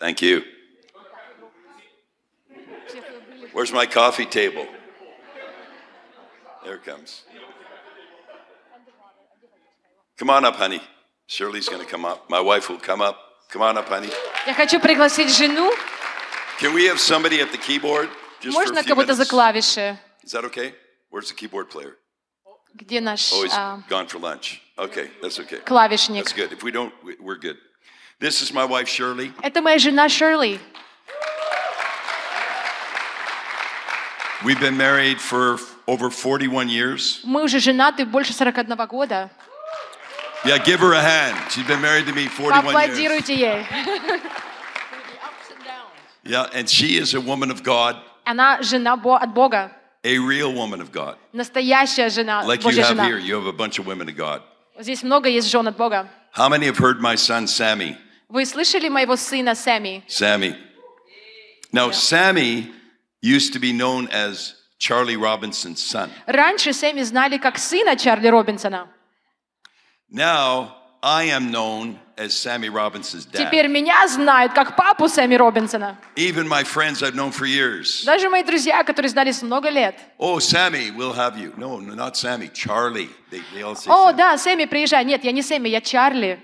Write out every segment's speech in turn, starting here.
Thank you. Where's my coffee table? There it comes. Come on up, honey. Shirley's going to come up. My wife will come up. Come on up, honey. Я хочу пригласить жену. Can we have somebody at the keyboard just for Можно a few кого-то за minutes? клавиши? Is that okay? Where's the keyboard player? Где наш Oh, he's а, gone for lunch. Okay, that's okay. клавишник? That's good. If we don't, we- we're good. This is my wife, Shirley. Это моя жена Шерли. We've been married for over 41 years. Мы уже женаты больше 41 года. Yeah, give her a hand. She's been married to me 41 years. Поаплодируйте ей. Yeah, and she is a woman of God, Она жена Бо- от Бога. a real woman of God. Настоящая жена, Like you Божья have жена. here, you have a bunch of women of God. Здесь много есть жен от Бога. How many have heard my son Sammy? Вы слышали моего сына Сэмми? Sammy. Now, Sammy used to be known as Charlie Robinson's son. Раньше Сэмми знали как сына Чарли Робинсона. Now, I am known as Sammy Robinson's dad. Теперь меня знают как папу Сэмми Робинсона. Even my friends I've known for years. Даже мои друзья, которые знали с много лет. Oh, Sammy, we'll have you. No, no, not Sammy, Charlie. They, they all say О, Sammy. да, Сэмми, приезжай. Нет, я не Сэмми, я Чарли.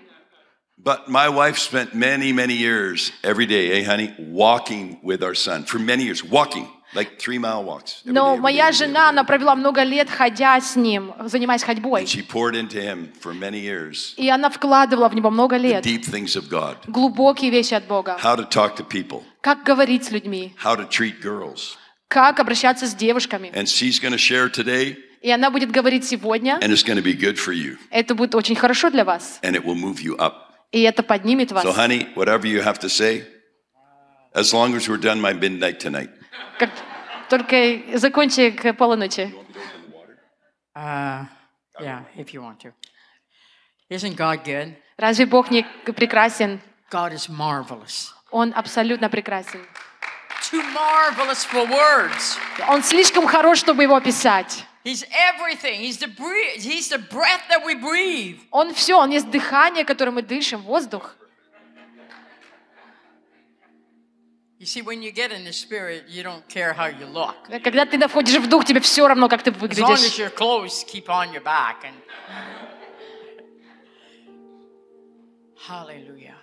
But my wife spent many, many years every day, eh, honey, walking with our son for many years, walking like three mile walks. every day, Но every day, моя every day, жена, every она day. провела много лет, ходя с ним, занимаясь ходьбой. And she poured into him for many years И она вкладывала в него много the лет. deep things of God, Глубокие вещи от Бога. how to talk to people, Как говорить с людьми. how to treat girls. Как обращаться с девушками. And she's going to share today, И она будет говорить сегодня. and it's going to be good for you, Это будет очень хорошо для вас. and it will move you up. И это поднимет вас. So, honey, whatever you have to say, as long as we're done by midnight tonight. Как только закончи к полуночи. Uh, yeah, if you want to. Isn't God good? Разве Бог не прекрасен? God is marvelous. Он абсолютно прекрасен. Too marvelous for words. Он слишком хорош, чтобы его описать. He's everything. He's the breath. He's the breath that we breathe. Он все, он есть дыхание, которым мы дышим, воздух. You see, when you get in the spirit, you don't care how you look. Когда ты входишь в дух, тебе все равно, как ты As long as выглядишь. your clothes keep on your back and Hallelujah.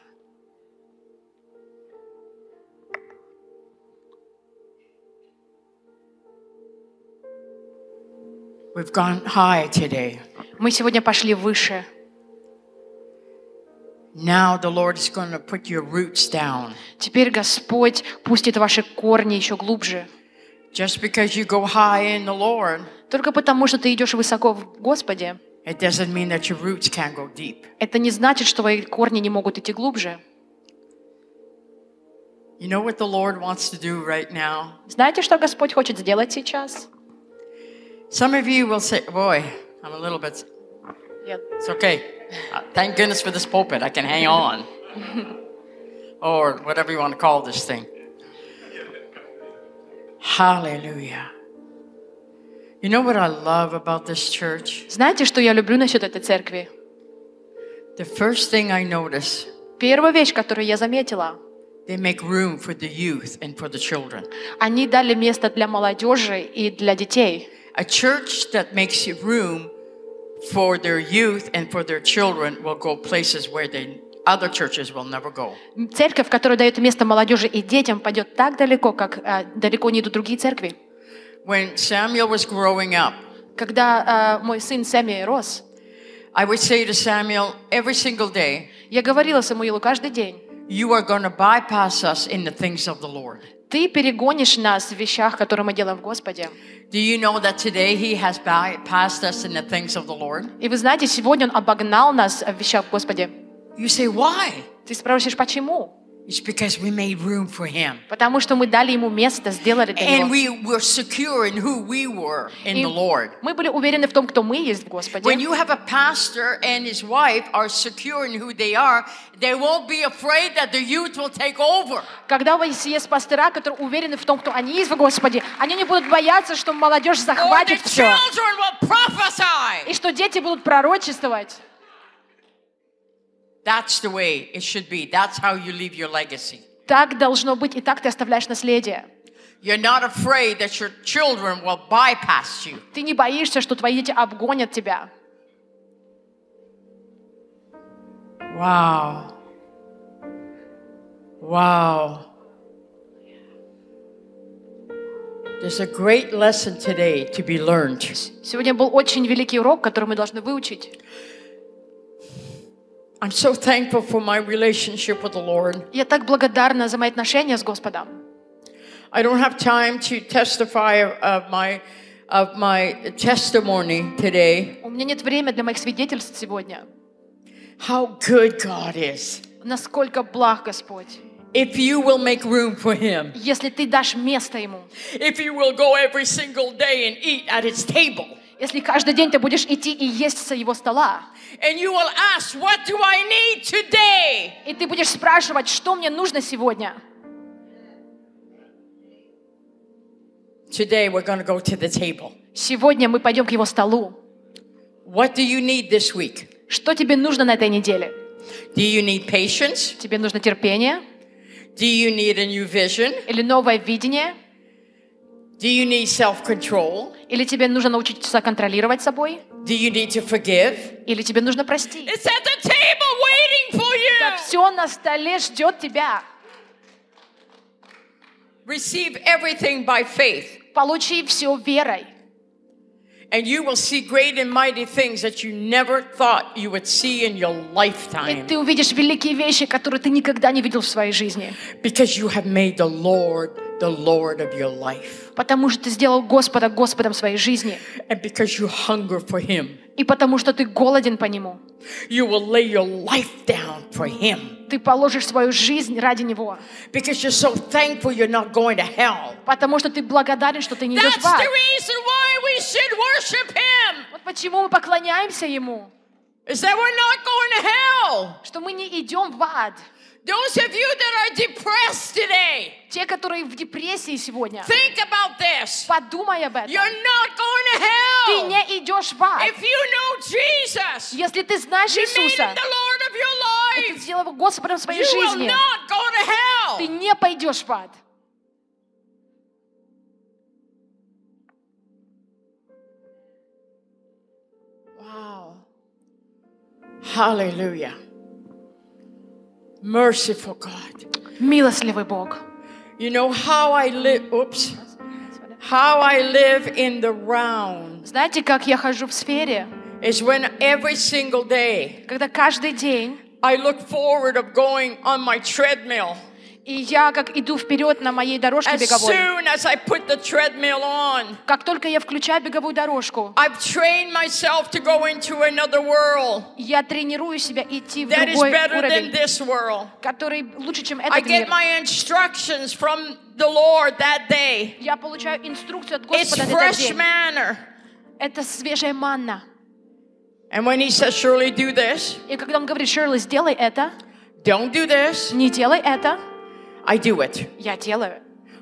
We've gone high today. Мы сегодня пошли выше. Now the Lord is going to put your roots down. Теперь Господь пустит ваши корни еще глубже. Just because you go high in the Lord, Только потому, что ты идешь высоко в Господе, it doesn't mean that your roots can't go deep. это не значит, что твои корни не могут идти глубже. You know what the Lord wants to do right now? Знаете, что Господь хочет сделать сейчас? Some of you will say, Boy, I'm a little bit. It's okay. Uh, thank goodness for this pulpit. I can hang on. or whatever you want to call this thing. Hallelujah. You know what I love about this church? Знаете, что я люблю насчет этой церкви? The first thing I notice, Первая вещь, которую я заметила, they make room for the youth and for the children. они дали место для молодежи и для детей. A church that makes room for their youth and for their children will go places where they, other churches will never go. Церковь, которая дает место молодежи и детям, пойдет так далеко, как э, далеко не идут другие церкви. When Samuel was growing up, Когда э, мой сын Сэмми рос, I would say to Samuel every single day, я говорила Самуилу каждый день, You are going to bypass us in the things of the Lord. Ты перегонишь нас в вещах, которые мы делаем в Господе. Do you know that today He has bypassed us in the things of the Lord? И вы знаете, сегодня Он обогнал нас в вещах Господе. You say, Why? Ты спросишь, почему? It's because we made room for Him. Потому что мы дали Ему место, сделали для And Него. we were secure in who we were in И the Lord. мы были уверены в том, кто мы есть в Господе. When you have a pastor and his wife are secure in who they are, they won't be afraid that the youth will take over. Когда у вас есть пастора, которые уверены в том, кто они есть в Господе, они не будут бояться, что молодежь Or the захватит все. children will prophesy. И что дети будут пророчествовать. That's the way it should be. That's how you leave your legacy. Так должно быть, и так ты оставляешь наследие. You're not afraid that your children will bypass you. Ты не боишься, что твои дети обгонят тебя. Wow. Wow. There's a great lesson today to be learned. Сегодня был очень великий урок, который мы должны выучить. I'm so thankful for my relationship with the Lord. Я так благодарна за мои отношения с Господом. I don't have time to testify of my of my testimony today. У меня нет времени для моих свидетельств сегодня. How good God is. Насколько благ Господь. If you will make room for him. Если ты дашь место Ему. If you will go every single day and eat at his table. Если каждый день ты будешь идти и есть со Его стола. And you will ask, what do I need today? И ты будешь спрашивать, что мне нужно сегодня. Today we're going to go to the table. Сегодня мы пойдем к Его столу. What do you need this week? Что тебе нужно на этой неделе? Do you need patience? Тебе нужно терпение Do you need a new vision? или новое видение? Do you need self-control? Или тебе нужно научиться контролировать собой? Do you need to forgive? Или тебе нужно простить? It's at the table waiting for you. Все на столе ждет тебя. Receive everything by faith, Получи все верой. and you will see great and mighty things that you never thought you would see in your И lifetime ты увидишь великие вещи, которые ты никогда не видел в своей жизни. because you have made the Lord the Lord of your life Потому что ты сделал Господа Господом своей жизни. and because you hunger for Him. И потому что ты голоден по Нему. You will lay your life down for Him Ты положишь свою жизнь ради Него. because you're so thankful you're not going to hell. Потому что ты благодарен, что ты не идешь That's в ад. the reason why we should worship Him. Вот почему мы поклоняемся Ему. Is that we're not going to hell. Что мы не идем в ад. Those of you that are depressed today, Те, которые в депрессии сегодня, think about this. подумай об этом. You're not going to Ты hell. не идешь в ад. If you know Jesus, Если ты знаешь you made Иисуса, him the Lord of и your ты life, сделал его Господом своей you will жизни, not go to ты hell. не пойдешь в ад. Wow. Hallelujah. Merciful God. Милостливый Бог. You know how I live, oops, how I live in the round Знаете, как я хожу в сфере? is when every single day Когда каждый день, I look forward of going on my treadmill. И я как иду вперед на моей дорожке As беговой. soon as I put the treadmill on, Как только я включаю беговую дорожку, I've trained myself to go into another world я тренирую себя идти в that is другой better than уровень, this world. который лучше, чем I этот get мир. my instructions from the Lord that day. Я получаю инструкцию от It's Господа на этот fresh день. manner. Это свежая манна. And when He says, Surely do this, И когда он говорит, Шерли, сделай это, don't do this, не делай это, I do it. я делаю.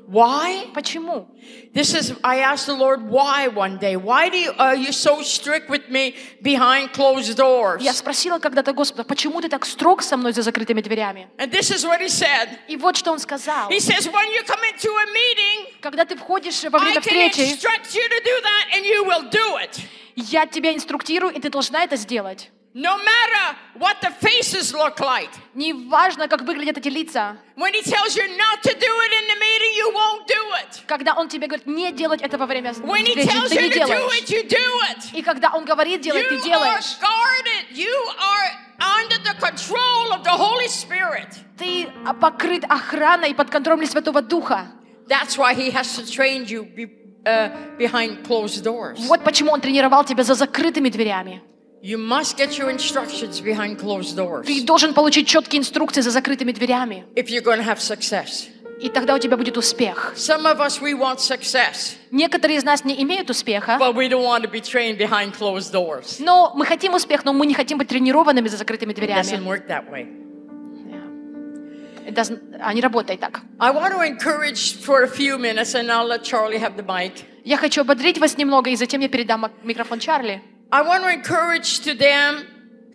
Why? Почему? This is, I asked the Lord why one day. Why do you, are you so strict with me behind closed doors? Я спросила когда-то Господа, почему ты так строг со мной за закрытыми дверями? And this is what He said. И вот что он сказал. He says, when you come into a meeting, Когда ты входишь во I время can встречи, instruct you to do that and you will do it. я тебя инструктирую, и ты должна это сделать. No matter what the faces look like. Не важно, как выглядят эти лица. When he tells you not to do it in the meeting, you won't do it. Когда он тебе говорит, не делать это во время When he встречи, tells ты you не to do делаешь. it, you do it. И когда он говорит делать, ты You are делаешь. guarded. You are under the control of the Holy Spirit. Ты покрыт охраной под контролем Святого Духа. That's why he has to train you be, uh, behind closed doors. Вот почему он тренировал тебя за закрытыми дверями. You must get your instructions behind closed doors Ты должен получить четкие инструкции за закрытыми дверями. if you're going to have success. И тогда у тебя будет успех. Some of us, we want success, Некоторые из нас не имеют успеха, but we don't want to be trained behind closed doors. но мы хотим успех, но мы не хотим быть тренированными за закрытыми It doesn't дверями. work that way. It doesn't- а, не работает так. I want to encourage for a few minutes, and I'll let Charlie have the mic. Я хочу ободрить вас немного, и затем я передам микрофон Чарли. I want to encourage to them,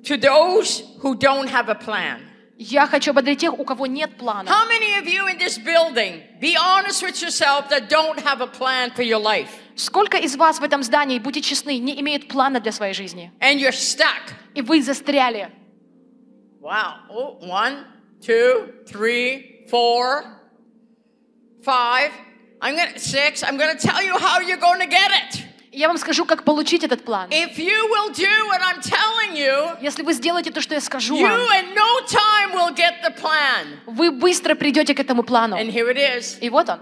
to those who don't have a plan. Я хочу ободрить тех, у кого нет плана. How many of you in this building, be honest with yourself, that don't have a plan for your life? Сколько из вас в этом здании, будьте честны, не имеют плана для своей жизни? And you're stuck. И вы застряли. Wow. Oh, one, two, three, four, five. I'm gonna six. I'm gonna tell you how you're going to get it. Я вам скажу, как получить этот план. If you will do what I'm telling you, Если вы сделаете то, что я скажу you вам, in no time will get the plan. вы быстро придете к этому плану. And here it is. И вот он.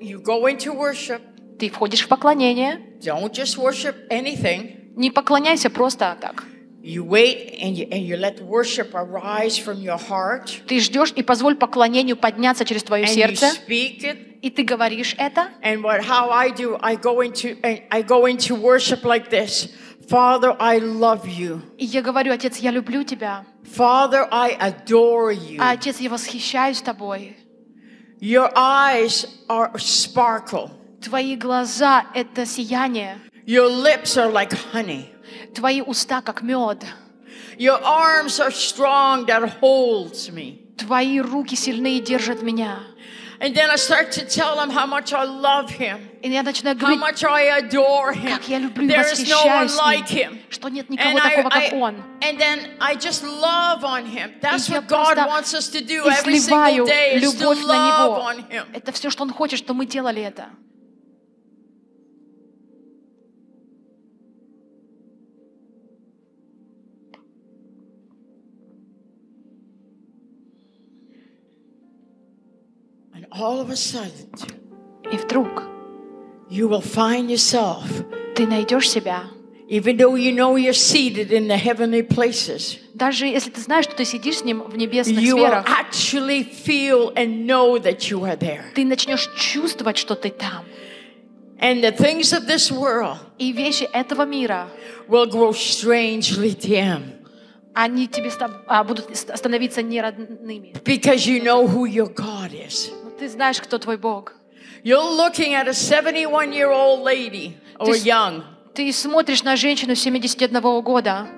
You go into worship. Ты входишь в поклонение. Don't just worship anything. Не поклоняйся просто так. You wait and you, and you let worship arise from your heart. Ты ждешь и позволь поклонению подняться через твое And you сердце. speak it. И ты говоришь это. And what how I do, I go into and I go into worship like this. Father, I love you. И я говорю, Отец, я люблю тебя. Father, I adore you. А, Отец, я восхищаюсь тобой. Your eyes are sparkle. Твои глаза — это сияние. Your lips are like honey. Твои уста как мед. Your arms are strong that holds me. Твои руки сильные держат меня. And then I start to tell him how much I love him, И я начинаю how говорить, much I adore him. как я люблю и There is no one like him. что нет And, никого I, такого, как I- Он. and then I just love on him. That's what God wants us to do every single day is to love on him. Это все, что Он хочет, что мы делали это. all of a sudden, И вдруг you will find yourself, ты найдешь себя, even though you know you're seated in the heavenly places, даже если ты знаешь, что ты сидишь с Ним в небесных you will сферах, actually feel and know that you are there. ты начнешь чувствовать, что ты там. And the things of this world И вещи этого мира, will grow strangely dim они тебе ста- а, будут ст- становиться неродными. because you know who your God is. Ты знаешь, кто твой Бог. You're looking at a 71 year old lady or Ты young Ты смотришь на женщину 71 года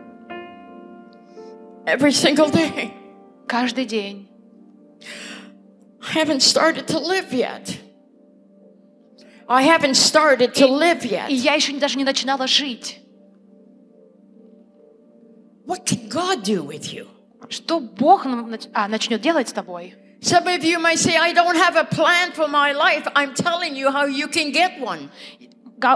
every single day. каждый день. I haven't started to live yet. I haven't started to live yet. И я еще даже не начинала жить. What can God do with you? Что Бог а, начнет делать с тобой? Some of you might say, I don't have a plan for my life. I'm telling you how you can get one.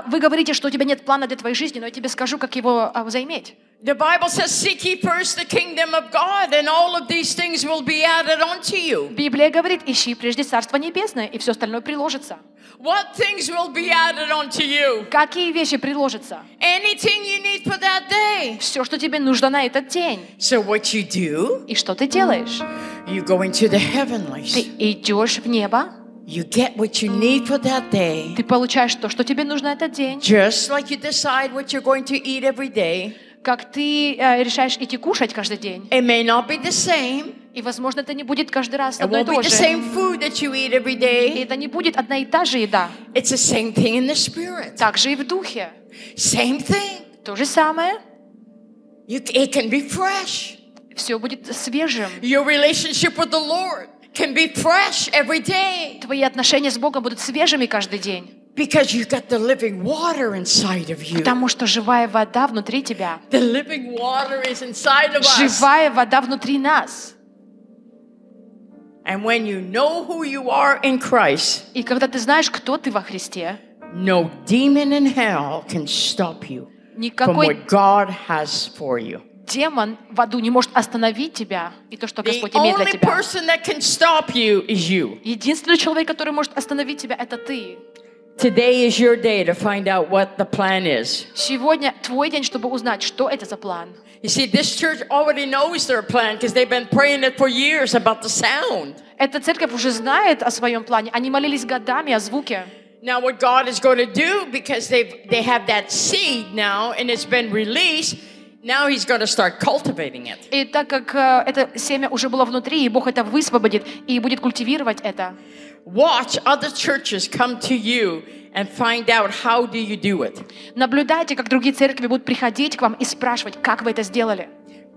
Вы говорите, что у тебя нет плана для твоей жизни, но я тебе скажу, как его а, заиметь. The Bible says, Seek ye first the kingdom of God, and all of these things will be added unto you. Библия говорит, ищи прежде Царство Небесное, и все остальное приложится. What things will be added unto you? Какие вещи приложатся? Anything you need for that day. Все, что тебе нужно на этот день. So, what you do, И что ты делаешь? you go into the Ты heavenlies. идешь в небо, You get what you need for that day. ты получаешь то, что тебе нужно этот день. Just like you decide what you're going to eat every day. Как ты э, решаешь идти кушать каждый день. It may not be the same. И, возможно, это не будет каждый раз одно и то же. И это не будет одна и та же еда. It's the same thing in the spirit. Так же и в духе. Same thing. То же самое. You, it can be fresh. Все будет свежим. Your relationship with the Lord can be fresh every day Твои отношения с Богом будут свежими каждый день. Because you got the living water inside of you. Потому что живая вода внутри тебя. The living water is inside of us. Живая вода внутри нас. And when you know who you are in Christ, И когда ты знаешь, кто ты во Христе, no demon in hell can stop you from никакой what God has for you. демон в аду не может остановить тебя и то, что The Господь имеет для тебя. you you. Единственный человек, который может остановить тебя, это ты. Today is your day to find out what the plan is. Сегодня твой день, чтобы узнать, что это за план. You see, this church already knows their plan because they've been praying it for years about the sound. Эта церковь уже знает о своем плане. Они молились годами о звуке. Now, what God is going to do, because they've, they have that seed now and it's been released, now He's going to start cultivating it. И так как э, это семя уже было внутри, и Бог это высвободит и будет культивировать это, Watch other churches come to you and find out how do you do it. наблюдайте, как другие церкви будут приходить к вам и спрашивать, как вы это сделали.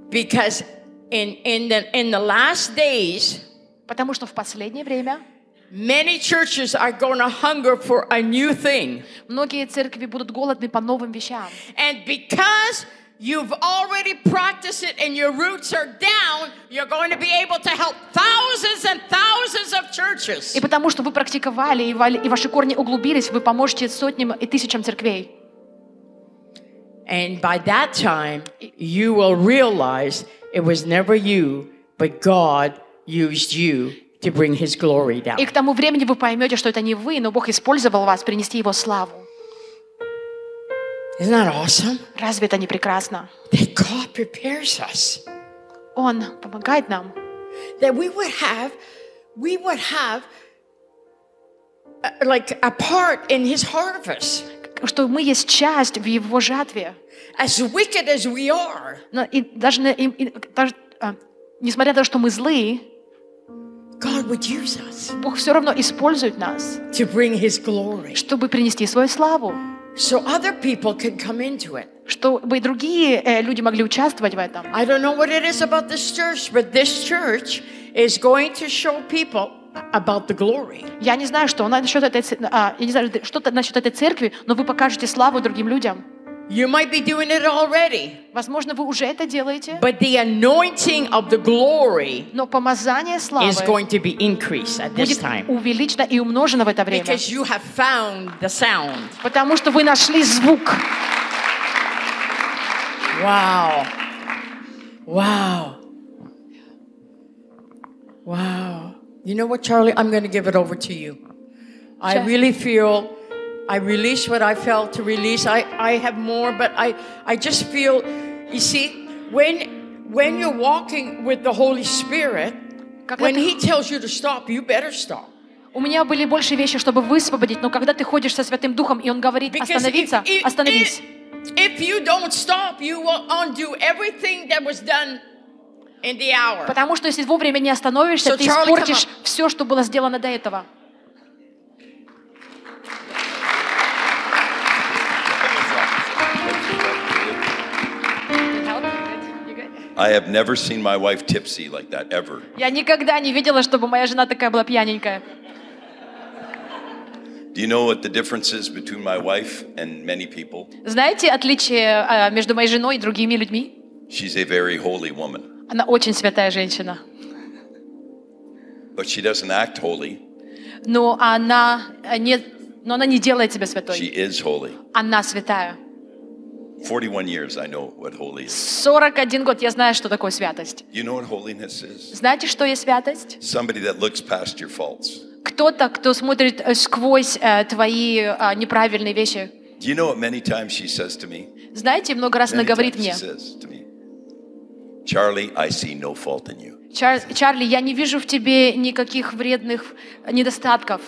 Because in, in, the, in the last days, Потому что в последнее время many churches are going to hunger for a new thing. многие церкви будут голодны по новым вещам. And because you've already practiced it and your roots are down, you're going to be able to help thousands and thousands of churches. И потому что вы практиковали, и ваши корни углубились, вы поможете сотням и тысячам церквей. And by that time, you will realize it was never you, but God used you to bring His glory down. И к тому времени вы поймете, что это не вы, но Бог использовал вас принести Его славу. Isn't that awesome? Разве это не прекрасно? That God prepares us. Он помогает нам, That we would have, we would have uh, like a part in His harvest. что мы есть часть в Его жатве. As wicked as we are, Но и даже, и- и даже, а, несмотря на то, что мы злые, God would use us Бог все равно использует нас, to bring His glory. чтобы принести свою славу, So other people can come into it. чтобы и другие э, люди могли участвовать в этом. I don't know what it is about this church, but this church is going to show people about the glory. Я не знаю, что насчет этой, а, я не знаю, что-то насчет этой церкви, но вы покажете славу другим людям. You might be doing it already, Возможно, вы уже это делаете, but the anointing of the glory но помазание славы is going to be increased at this будет time увеличено и умножено в это время. because you have found the sound. Потому что вы нашли звук. Wow. Wow. Wow. You know what, Charlie? I'm going to give it over to you. I Sure. really feel I release what I felt to release. I, I have more, but I, I just feel, you see, when, when you're walking with the Holy Spirit, Когда when ты- He tells you to stop, you better stop. У меня были больше вещи, чтобы высвободить, но когда ты ходишь со Святым Духом, и Он говорит остановиться, остановись. if, if you don't stop, you will undo everything that was done in the hour. Потому что если вовремя не остановишься, So, ты Charlie, испортишь come все, что было сделано до этого. I have never seen my wife tipsy like that ever. Я никогда не видела, чтобы моя жена такая была пьяненькая. Do you know what the difference is between my wife and many people? Знаете отличие а, между моей женой и другими людьми? She's a very holy woman, Она очень святая женщина. but she doesn't act holy. Но она э, не, но она не делает себя She святой. is holy. Она святая. 41 years I know what holy is. 41 год я знаю, что такое святость. You know what holiness is? Знаете, что есть святость? Somebody that looks past your faults. Кто-то, кто смотрит э, сквозь э, твои э, неправильные вещи. Do you know what many times she says to me? Знаете, много раз она Many говорит times мне, she says to me, Charlie, I see no fault in you. «Чар- Чарли, я не вижу в тебе никаких вредных недостатков.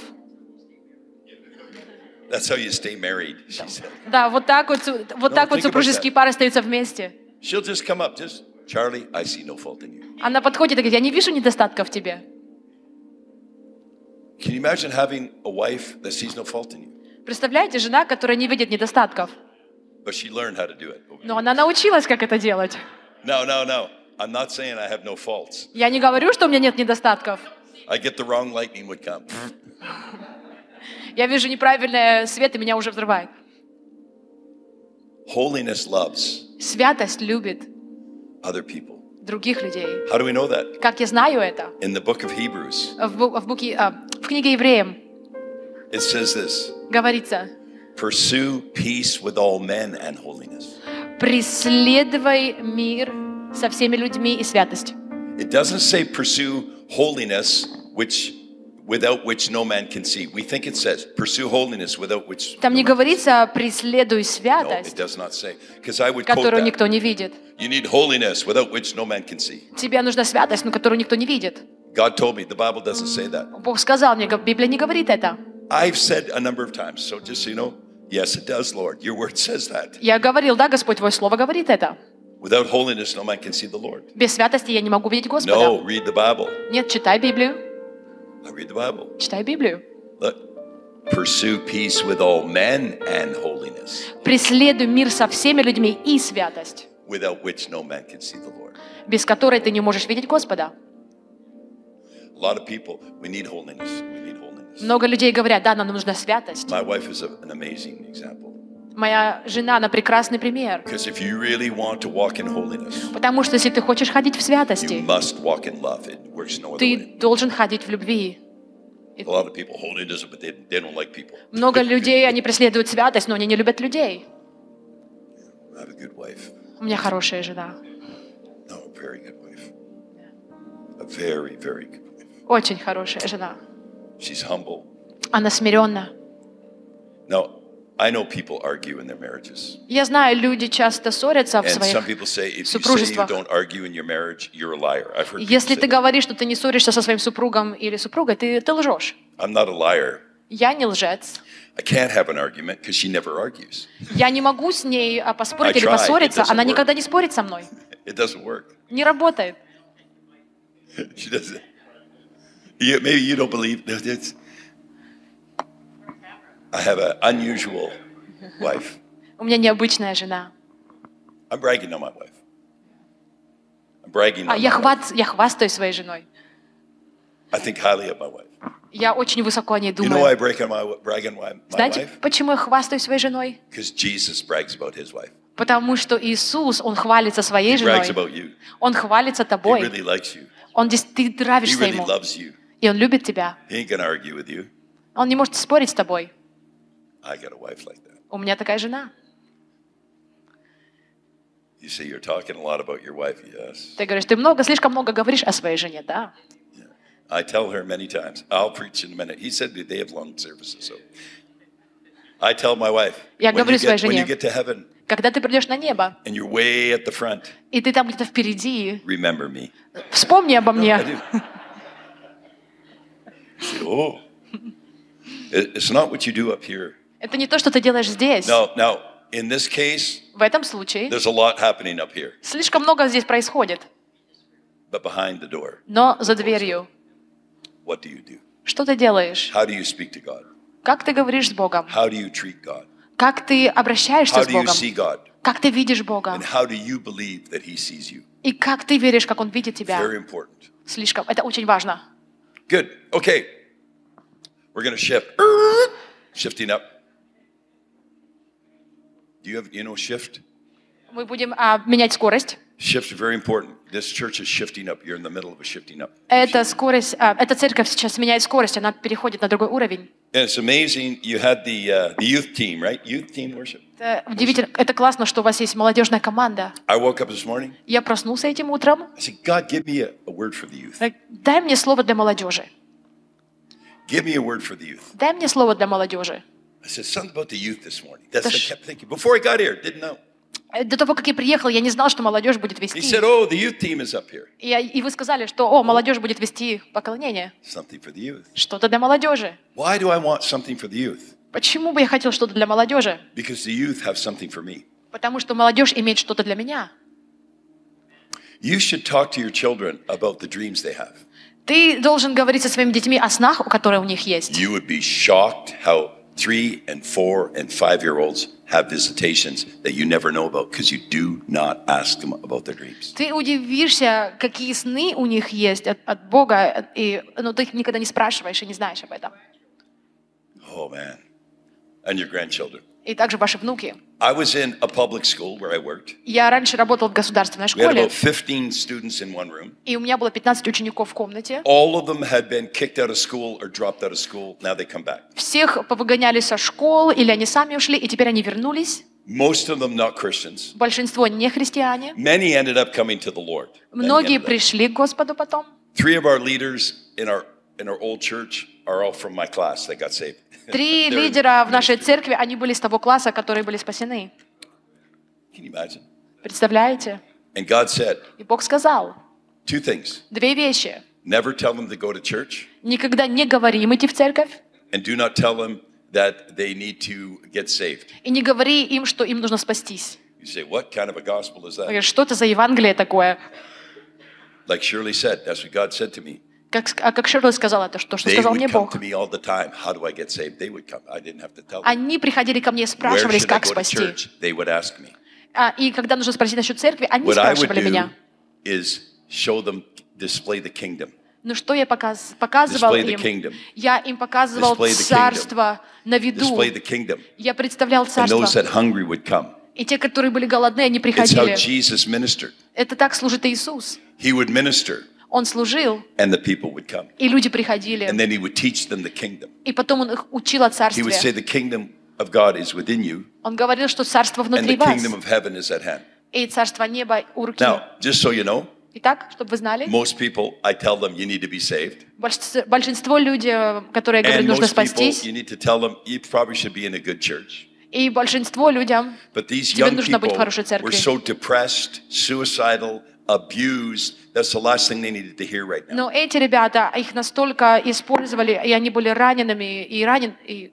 That's how you stay married, she said. Да, вот так вот, вот так вот супружеские пары остаются вместе. She'll just come up, just, Charlie, I see no fault in you. Она подходит и говорит, я не вижу недостатков в тебе. Can you imagine having a wife that sees no fault in you? Представляете, жена, которая не видит недостатков, But she learned how to do it. но она научилась, как это делать. No, no, no. I'm not saying I have no faults. Я не говорю, что у меня нет недостатков. I get the wrong lightning would come. Я вижу неправильный свет, и меня уже взрывает. Holiness loves Святость любит other people. других людей. How do we know that? Как я знаю это? In the book of Hebrews, В, в, буке- а, в книге Евреям it says this говорится, Pursue peace with all men and holiness. преследуй мир со всеми людьми и святость. It doesn't say pursue holiness, which without which no man can see. We think it says pursue holiness without which. Там не говорится «преследуй святость», does not say. Because I would quote которую никто не видит. You need holiness without which no man can see. Тебе нужна святость, но которую никто не видит. God told me the Bible doesn't say that. Бог сказал мне, Библия не говорит это. I've said a number of times, so just so you know, yes, it does, Lord. Your word says that. Я говорил, да, Господь, Твое Слово говорит это. Without holiness, no man can see the Lord. Без святости я не могу видеть Господа. No, read the Bible. Нет, читай Библию. Читай Библию. Pursue peace with all men and holiness. Преследуй мир со всеми людьми и святость. without which no man can see the Lord. без которой ты не можешь видеть Господа. A lot of people, we need holiness. We need holiness. Много людей говорят, да, нам нужна святость. My wife is an amazing example. Моя жена, она прекрасный пример. Really holiness, Потому что если ты хочешь ходить в святости, no ты должен ходить в любви. Много людей, они преследуют святость, но они не любят людей. У меня хорошая жена. Очень хорошая жена. Она смиренна. Now, I know people argue in their marriages. Я знаю, люди часто ссорятся в своих... супружествах. Если ты говоришь, что ты не ссоришься со своим супругом или супругой, ты, ты лжешь. I'm not a liar. Я не лжец. I can't have an argument because she never argues. Я не могу с ней а, поспорить или поссориться. Она work. никогда не спорит со мной. It doesn't work. Не работает. She doesn't. You, maybe you don't believe that it's. I have an unusual wife. У меня необычная жена. I'm bragging on my wife. I'm bragging А on я, my wife. хват, я хвастаюсь своей женой. I think highly of my wife. Я очень высоко о ней You know why I думаю. brag on my, brag on my, my Знаете, wife? почему я хвастаюсь своей женой? Because Jesus brags about his wife. Потому что Иисус, Он хвалится своей He brags женой. about you. Он хвалится He тобой. really likes you. Он, ты He нравишься really Ему. loves you. И Он любит тебя. He ain't gonna argue with you. Он не может спорить с тобой. I got a wife like that. У меня такая жена. You say you're talking a lot about your wife. Yes. Ты говоришь, ты много, слишком много говоришь о своей жене, да? I tell her many times. I'll preach in a minute. He said they have long services, so I tell my wife Я when, you говорю своей get, when you жене. get to heaven Когда ты придешь на небо, and you're way at the front, и ты там где-то впереди, remember me. вспомни обо I мне. do. I say, oh, It- it's not what you do up here. Это не то, что ты делаешь здесь. No, now in this case, В этом случае there's a lot happening up here, слишком много здесь происходит. but behind the door, Но за дверью what do you do? что ты делаешь? How do you speak to God? Как ты говоришь с Богом? How do you treat God? Как ты обращаешься How с do you Богом? see God? Как ты видишь Бога? And how do you believe that He sees you? И как ты веришь, как Он видит тебя? Very important. Слишком. Это очень важно. Good. Okay. We're going to shift. Shifting up. Do you have, you know, shift? Мы будем а, менять скорость. Shift is very important. This church is shifting up. You're in the middle of a shifting up. Эта скорость, а, эта церковь сейчас меняет скорость, она переходит на другой уровень. And it's amazing. You had the, uh, the youth team, right? Youth team worship. Это удивительно, это классно, что у вас есть молодежная команда. I woke up this morning. Я проснулся этим утром. I said, God, give me a, a word for the youth. Дай мне слово для молодежи. Give me a word for the youth. Дай мне слово для молодежи. I said, something about the youth this morning. That's what I kept thinking. Before I got here, didn't know. Э, До того, как я приехал, я не знал, что молодежь будет He вести. said, oh, the youth team is up here. И, и вы сказали, что о, молодежь будет вести поклонение. Something for the youth. Что-то для молодежи. Why do I want something for the youth? Почему бы я хотел что-то для молодежи? Because the youth have something for me. Потому что молодежь имеет что-то для меня. You should talk to your children about the dreams they have. Ты должен говорить со своими детьми о снах, которые у них есть. You would be shocked how three and four and five year olds have visitations that you never know about because you do not ask them about their dreams. Ты удивишься, какие сны у них есть от, от Бога, и, но ты их никогда не спрашиваешь и не знаешь об этом. Oh man. And your grandchildren. И также ваши внуки. I was in a public school where I worked. Я раньше работал в государственной We had школе, about 15 students in one room. и у меня было 15 учеников в комнате. All of them had been kicked out of school or dropped out of school. Now they come back. Всех повыгоняли со школ, или они сами ушли, и теперь они вернулись. Most of them not Christians. Большинство не христиане. Many ended up coming to the Lord. Многие пришли к Господу потом. Three of our leaders in our in our old church are all from my class. They got saved. Три лидера в нашей церкви, они были с того класса, которые были спасены. Представляете? И Бог сказал две вещи. never tell them to go to church, Никогда не говори им идти в церковь, и не говори им, что им нужно спастись. You say, what kind of a gospel is that? Говоришь, Что это за Евангелие такое? Like Shirley said, that's what God said to me. Как, а как Шерли сказала, это что, что сказал мне Бог. Они приходили ко мне и спрашивались, как спасти. А, и когда нужно спросить насчет церкви, они спрашивали меня. Ну что я показ, показывал им? Я им показывал царство на виду. Я представлял царство. И те, которые были голодны, они приходили. Это так служит Иисус. He would minister, Он служил, and the people would come. и люди приходили. And then he would teach them the kingdom. И потом он их учил о He would say, царстве. The kingdom of God is within you, Он говорил, что царство and внутри the вас, kingdom of heaven is at hand. и царство неба у руки. Now, just so you know, Итак, чтобы вы знали, most people, I tell them, you need to be saved. большинство, людей, которые говорят, And нужно спастись, you need to tell them, you probably should be in a good church. и большинство людям, Тебе нужно быть в хорошей церкви. were so depressed, suicidal, abused. That's the last thing they needed to hear right now. но эти ребята, их настолько использовали, и они были ранеными, и ранен, и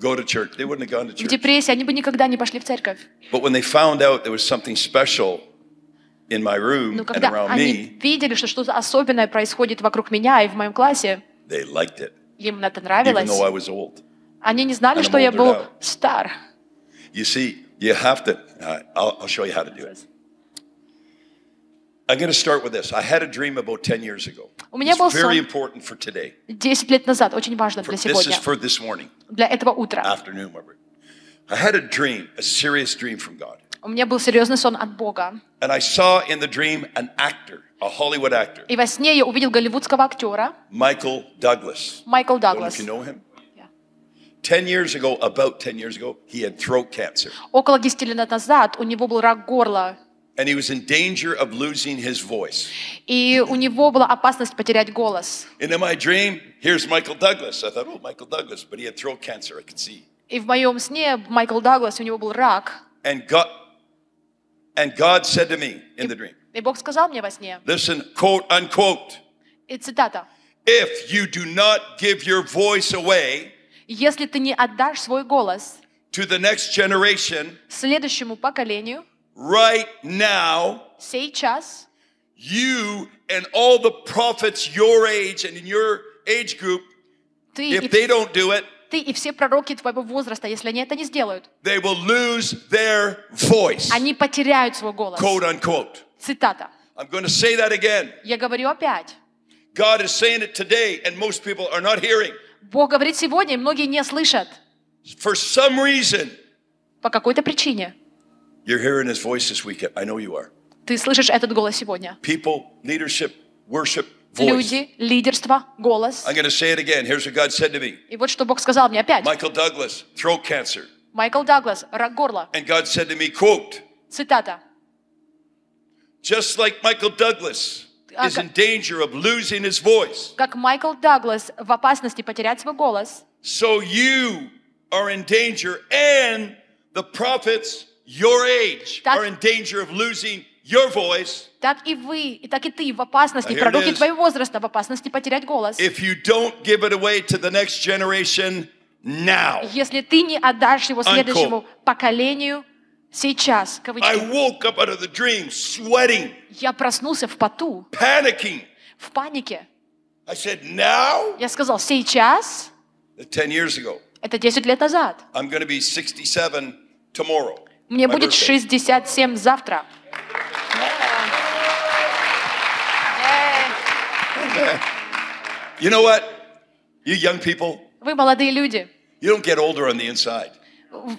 Go to church. They wouldn't have gone to в church. депрессии, они бы никогда не пошли в церковь. But when they found out there was something special in my room Но and когда around они me, видели, что что-то особенное происходит вокруг меня и в моем классе, they liked it, им это even нравилось. though I was old. Они не знали, And что я был now. стар. You see, you have to. Uh, I'll, I'll show you how to do it. I'm going to start with this. I had a dream about 10 years ago. У меня был It's very сон. important for today. Десять лет назад, очень важно For, для this is сегодня, for this morning, для этого утра. afternoon, whatever. I had a dream, a serious dream from God. У меня был серьезный сон от Бога. And I saw in the dream an actor, a Hollywood actor, И во сне я увидел голливудского актера Michael Douglas. Майкл I don't know Даглас. if you know him. Yeah. 10 years ago, about 10 years ago, he had throat cancer. Около 10 лет назад у него был рак горла, And he was in danger of losing his voice. и у него была опасность потерять голос. And in my dream, here's Michael Douglas. I thought, oh, Michael Douglas, but he had throat cancer, I could see. И в моем сне Майкл Даглас, у него был рак. And God, and God said to me in the dream, И Бог сказал мне во сне, listen, quote unquote, и цитата, if you do not give your voice away «Если ты не отдашь свой голос to the next generation следующему поколению, right now, сейчас you and all the prophets your age and in your age group, ты if и, they don't do it, ты и все пророки твоего возраста, если они это не сделают, they will lose their voice. они потеряют свой голос». Quote unquote. Цитата. I'm going to say that again. Я говорю опять. God is saying it today, and most people are not hearing. Бог говорит сегодня, и многие не слышат. For some reason, По какой-то причине. you're hearing his voice this weekend. I know you are. Ты слышишь этот голос сегодня. People, leadership, worship, voice. Люди, лидерство, голос. I'm going to say it again. Here's what God said to me И вот что Бог сказал мне опять. Michael Douglas, throat cancer. Майкл Даглас, рак горла. And God said to me, quote, Цитата. just like Michael Douglas is Okay. in danger of losing his voice, Как Майкл Даглас в опасности потерять свой голос, so you are in danger, and the prophets your age Так- are in danger of losing your voice так и вы, и так и ты в опасности, Here it пророки is. твоего возраста в опасности потерять голос. if you don't give it away to the next generation now. Если ты не отдашь его следующему поколению сейчас, I кавычки, woke up out of the dream sweating, я проснулся в поту, panicking. в панике. I said, now? Я сказал, сейчас, 10 years ago. это 10 лет назад. I'm going to be 67 tomorrow. Мне будет birthday. 67 завтра. You know what? You young people, Вы молодые люди. you don't get older on the inside.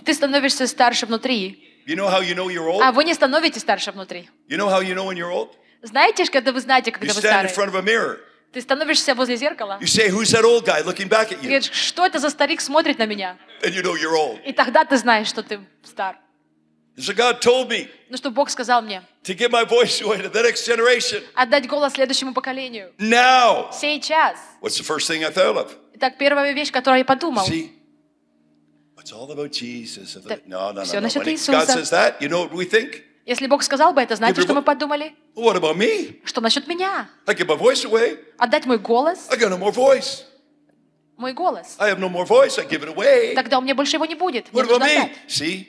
Ты становишься старше внутри. You know how you know you're old? А вы не становитесь старше внутри. You know how you know when you're old? Знаете, когда вы знаете, You когда вы stand in front of a mirror. Ты становишься возле зеркала. You say, Who's that old guy looking back at you? говоришь, что это за старик смотрит на меня? And you know you're old. И тогда ты знаешь, что ты стар. So God told me Ну что Бог сказал мне, to give my voice away to the next generation отдать голос следующему поколению. now. Сейчас. What's the first thing I thought of? Итак, первая вещь, которую я подумал. See? It's all about Jesus. No, no, no. no. насчет Иисуса. God says that, you know what we think? Если Бог сказал бы это, знаете, что мы подумали? What about me? Что насчет меня? I give my voice away. Отдать мой голос? I got no more voice. Мой голос. I have no more voice. I give it away. Тогда у меня больше его не будет. Мне What about нужно me? отдать.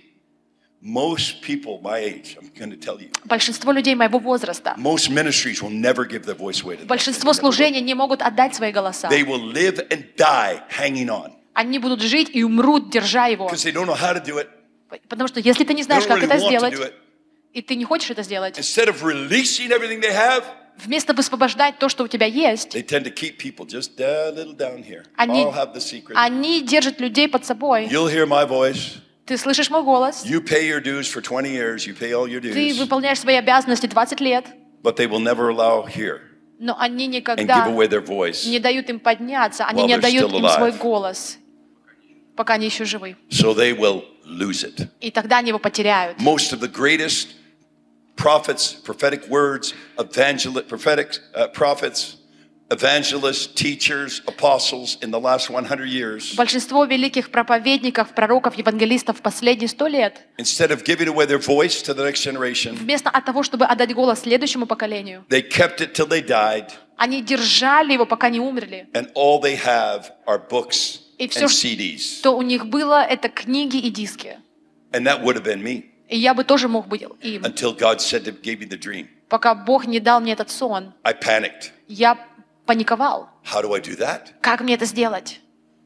Most people my age, I'm going to tell you, Большинство людей моего возраста, most ministries will never give their voice away to большинство служений не могут отдать свои голоса. They will live and die hanging on Они будут жить и умрут, держа его. because they don't know how to do it. Потому что если ты не знаешь, как это сделать, и ты не хочешь это сделать, instead of releasing everything they have, вместо высвобождать то, что у тебя есть, they tend to keep people just a little down here. Они- они держат людей под собой. You'll hear my voice. Ты слышишь мой голос, You pay your dues for 20 years. You pay all your ты dues. выполняешь свои обязанности 20 лет, But they will never allow here но они and give никогда away their voice. не дают им подняться, они While не they're отдают still им свой alive. голос, пока они еще живы. So they will lose it. И тогда они его потеряют. Most of the greatest prophets, prophetic words, evangel- prophetic uh, prophets, evangelists, teachers, apostles in the last 100 years, Большинство великих проповедников, пророков, евангелистов последние сто лет, instead of giving away their voice to the next generation, вместо от того, чтобы отдать голос следующему поколению, they kept it till they died, они держали его, пока не умерли. and all they have are books И CDs. что у них было, это книги и диски. And that would have been me И я бы тоже мог быть им. until God said to gave me the dream. Пока Бог не дал мне этот сон, I panicked. я паниковал. How do I do that? Как мне это сделать?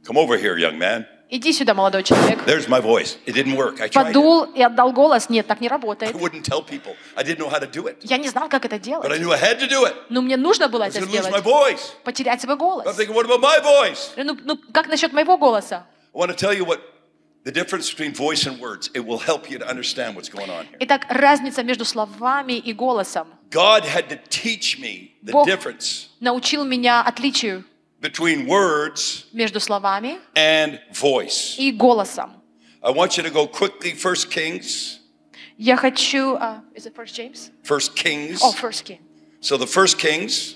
Come over here, young man. Иди сюда, молодой человек. There's my voice. It didn't work. I tried it. Подул и отдал голос. Нет, так не I работает. wouldn't tell people. I didn't know how to do it. Я не знал, как это But I делать. knew I had to do it. Но мне нужно было I это was lose my сделать. voice. Потерять свой I'm голос. thinking, what about my voice? Ну, ну, как насчет моего голоса? I want to tell you what the difference between voice and words. It will help you to understand what's going on here. Итак, разница между словами и голосом God had to teach me the Бог- difference научил меня отличию between words между словами and voice. и голосом. I want you to go quickly, First Kings. Я хочу... а, is it First James? First Kings. О, First King. So the First Kings,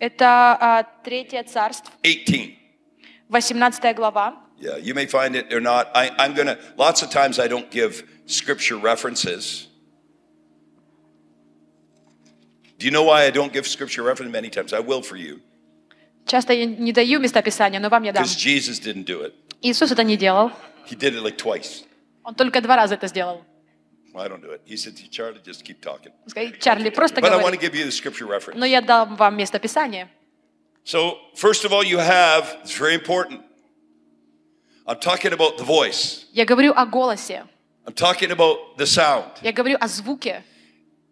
Это а, Третье царство, 18. 18 глава. Yeah, you may find it or not. I, I'm going to, lots of times I don't give scripture references. Do you know why I don't give scripture reference many times? I will for you. Часто я не даю местописания, но вам я дам. Because Jesus didn't do it. Иисус это не делал. He did it like twice. Он только два раза это сделал. Well, I don't do it. He said, Charlie, just keep talking. Он сказал, Чарли, просто But I want to говори. give you the scripture reference. Но я дам вам местописание. So, first of all, you have, it's very important. I'm talking about the voice. Я говорю о голосе. I'm talking about the sound. Я говорю о звуке.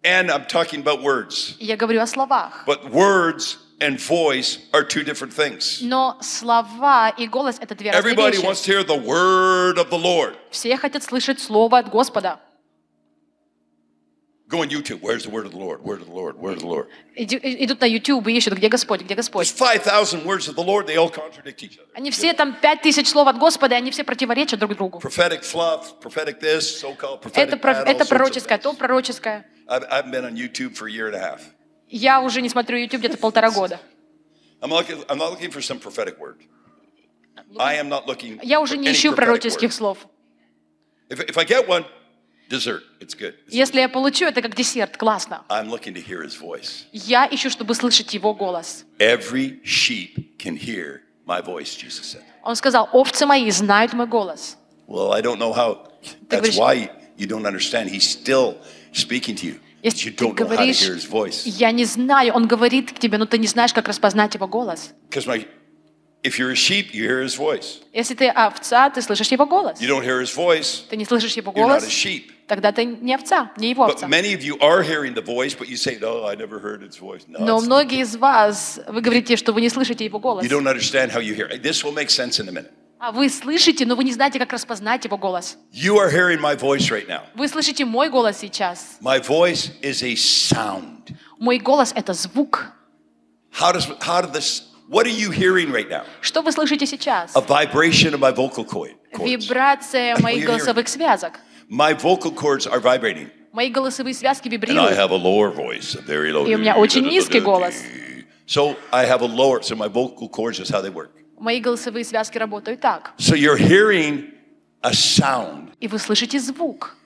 And I'm talking about words. И я говорю о словах. But words and voice are two different things. Но слова и голос — это две разные Everybody вещи. wants to hear the word of the Lord. Все хотят слышать слово от Господа. Go on YouTube. Where's the word of the Lord? Word of the Lord. Word of the Lord. Идут на YouTube и ищут, где Господь, где There's Господь. 5,000 words of the Lord. They all contradict each other. Они все там пять тысяч слов от Господа, и они все противоречат друг другу. Это, пророческое, то пророческое. Я уже не смотрю YouTube где-то полтора года. Я уже не ищу пророческих слов. If, if I get one, dessert. It's good. It's- Если я получу, это как десерт, классно. I'm looking to hear his voice. Я ищу, чтобы слышать его голос. Every sheep can hear my voice, Jesus said. Он сказал, овцы мои знают мой голос. Well, I don't know how. That's why you don't understand. He's still speaking to you. But Если you ты don't know how to говоришь, hear his voice. я не знаю, он говорит к тебе, но ты не знаешь, как распознать его голос. My, if you're a sheep, you hear his voice. Если ты овца, ты слышишь его голос. You don't hear his voice, Ты не слышишь его you're not a голос, sheep. тогда ты не овца, не его But овца. many of you are hearing the voice, but you say, "No, I never heard its voice." No, Но it's- многие из вас, вы говорите, что вы не слышите его голос. you don't understand how you hear. it. This will make sense in a minute. А вы слышите, но вы не знаете, как распознать его голос. You are hearing my voice right now. Вы слышите мой голос сейчас. My voice is a sound. Мой голос — это звук. How does how did this? What are you hearing right now? Что вы слышите сейчас? A vibration of my vocal cord- cords. Вибрация моих you're голосовых связок. My vocal cords are vibrating. Мои голосовые связки And I вибрируют. have a lower voice, a very low. И у меня очень низкий голос. So I have a lower. So my vocal cords is how they work. Мои голосовые связки работают так. So you're hearing a sound И вы слышите звук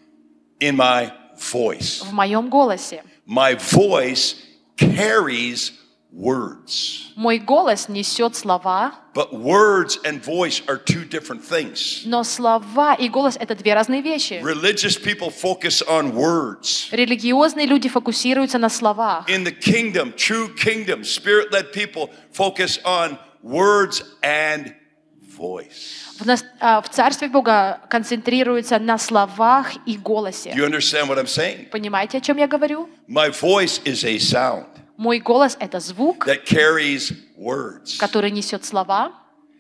in my voice. в моем голосе. My voice carries words. Мой голос несет слова, But words and voice are two different things. но слова и голос — это две разные вещи. Religious people focus on words. Религиозные люди фокусируются на словах. In the kingdom, true kingdom, spirit led people focus on words and voice. В, нас- а, в Царстве Бога концентрируется на словах и Do голосе. you understand what I'm saying? Понимаете, о чем я говорю? My voice is a sound Мой голос — это звук, that carries words. который несет слова.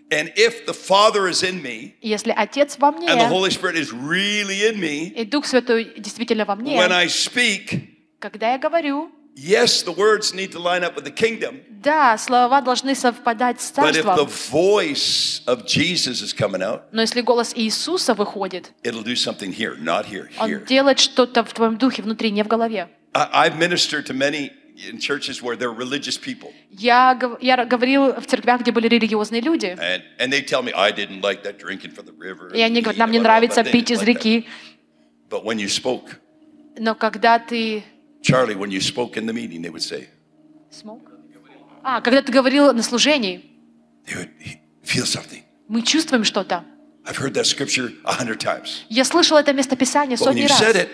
And if the Father is in me Если Отец во мне, and the Holy Spirit is really in me, и Дух Святой действительно во мне, when I speak, когда я говорю, yes, the words need to line up with the kingdom. да, слова должны совпадать с But if the Царством, voice of Jesus is coming out, но если голос Иисуса выходит, it'll do something here, not here, Он here. делает что-то в твоем духе внутри, не в голове. I've ministered to many in churches where they're religious people, Я, я говорил в церквях, где были религиозные люди, and, and they tell me, I didn't like that drinking from the river. и они говорят, нам не нравится пить из like that." реки, But when you spoke, но когда ты... Charlie, when you spoke in the meeting, they would say, Smoke? А, когда ты говорил на служении, they would feel something. мы чувствуем что-то. I've heard that scripture a hundred times. Я слышал это местописание But when сотни you раз. said it,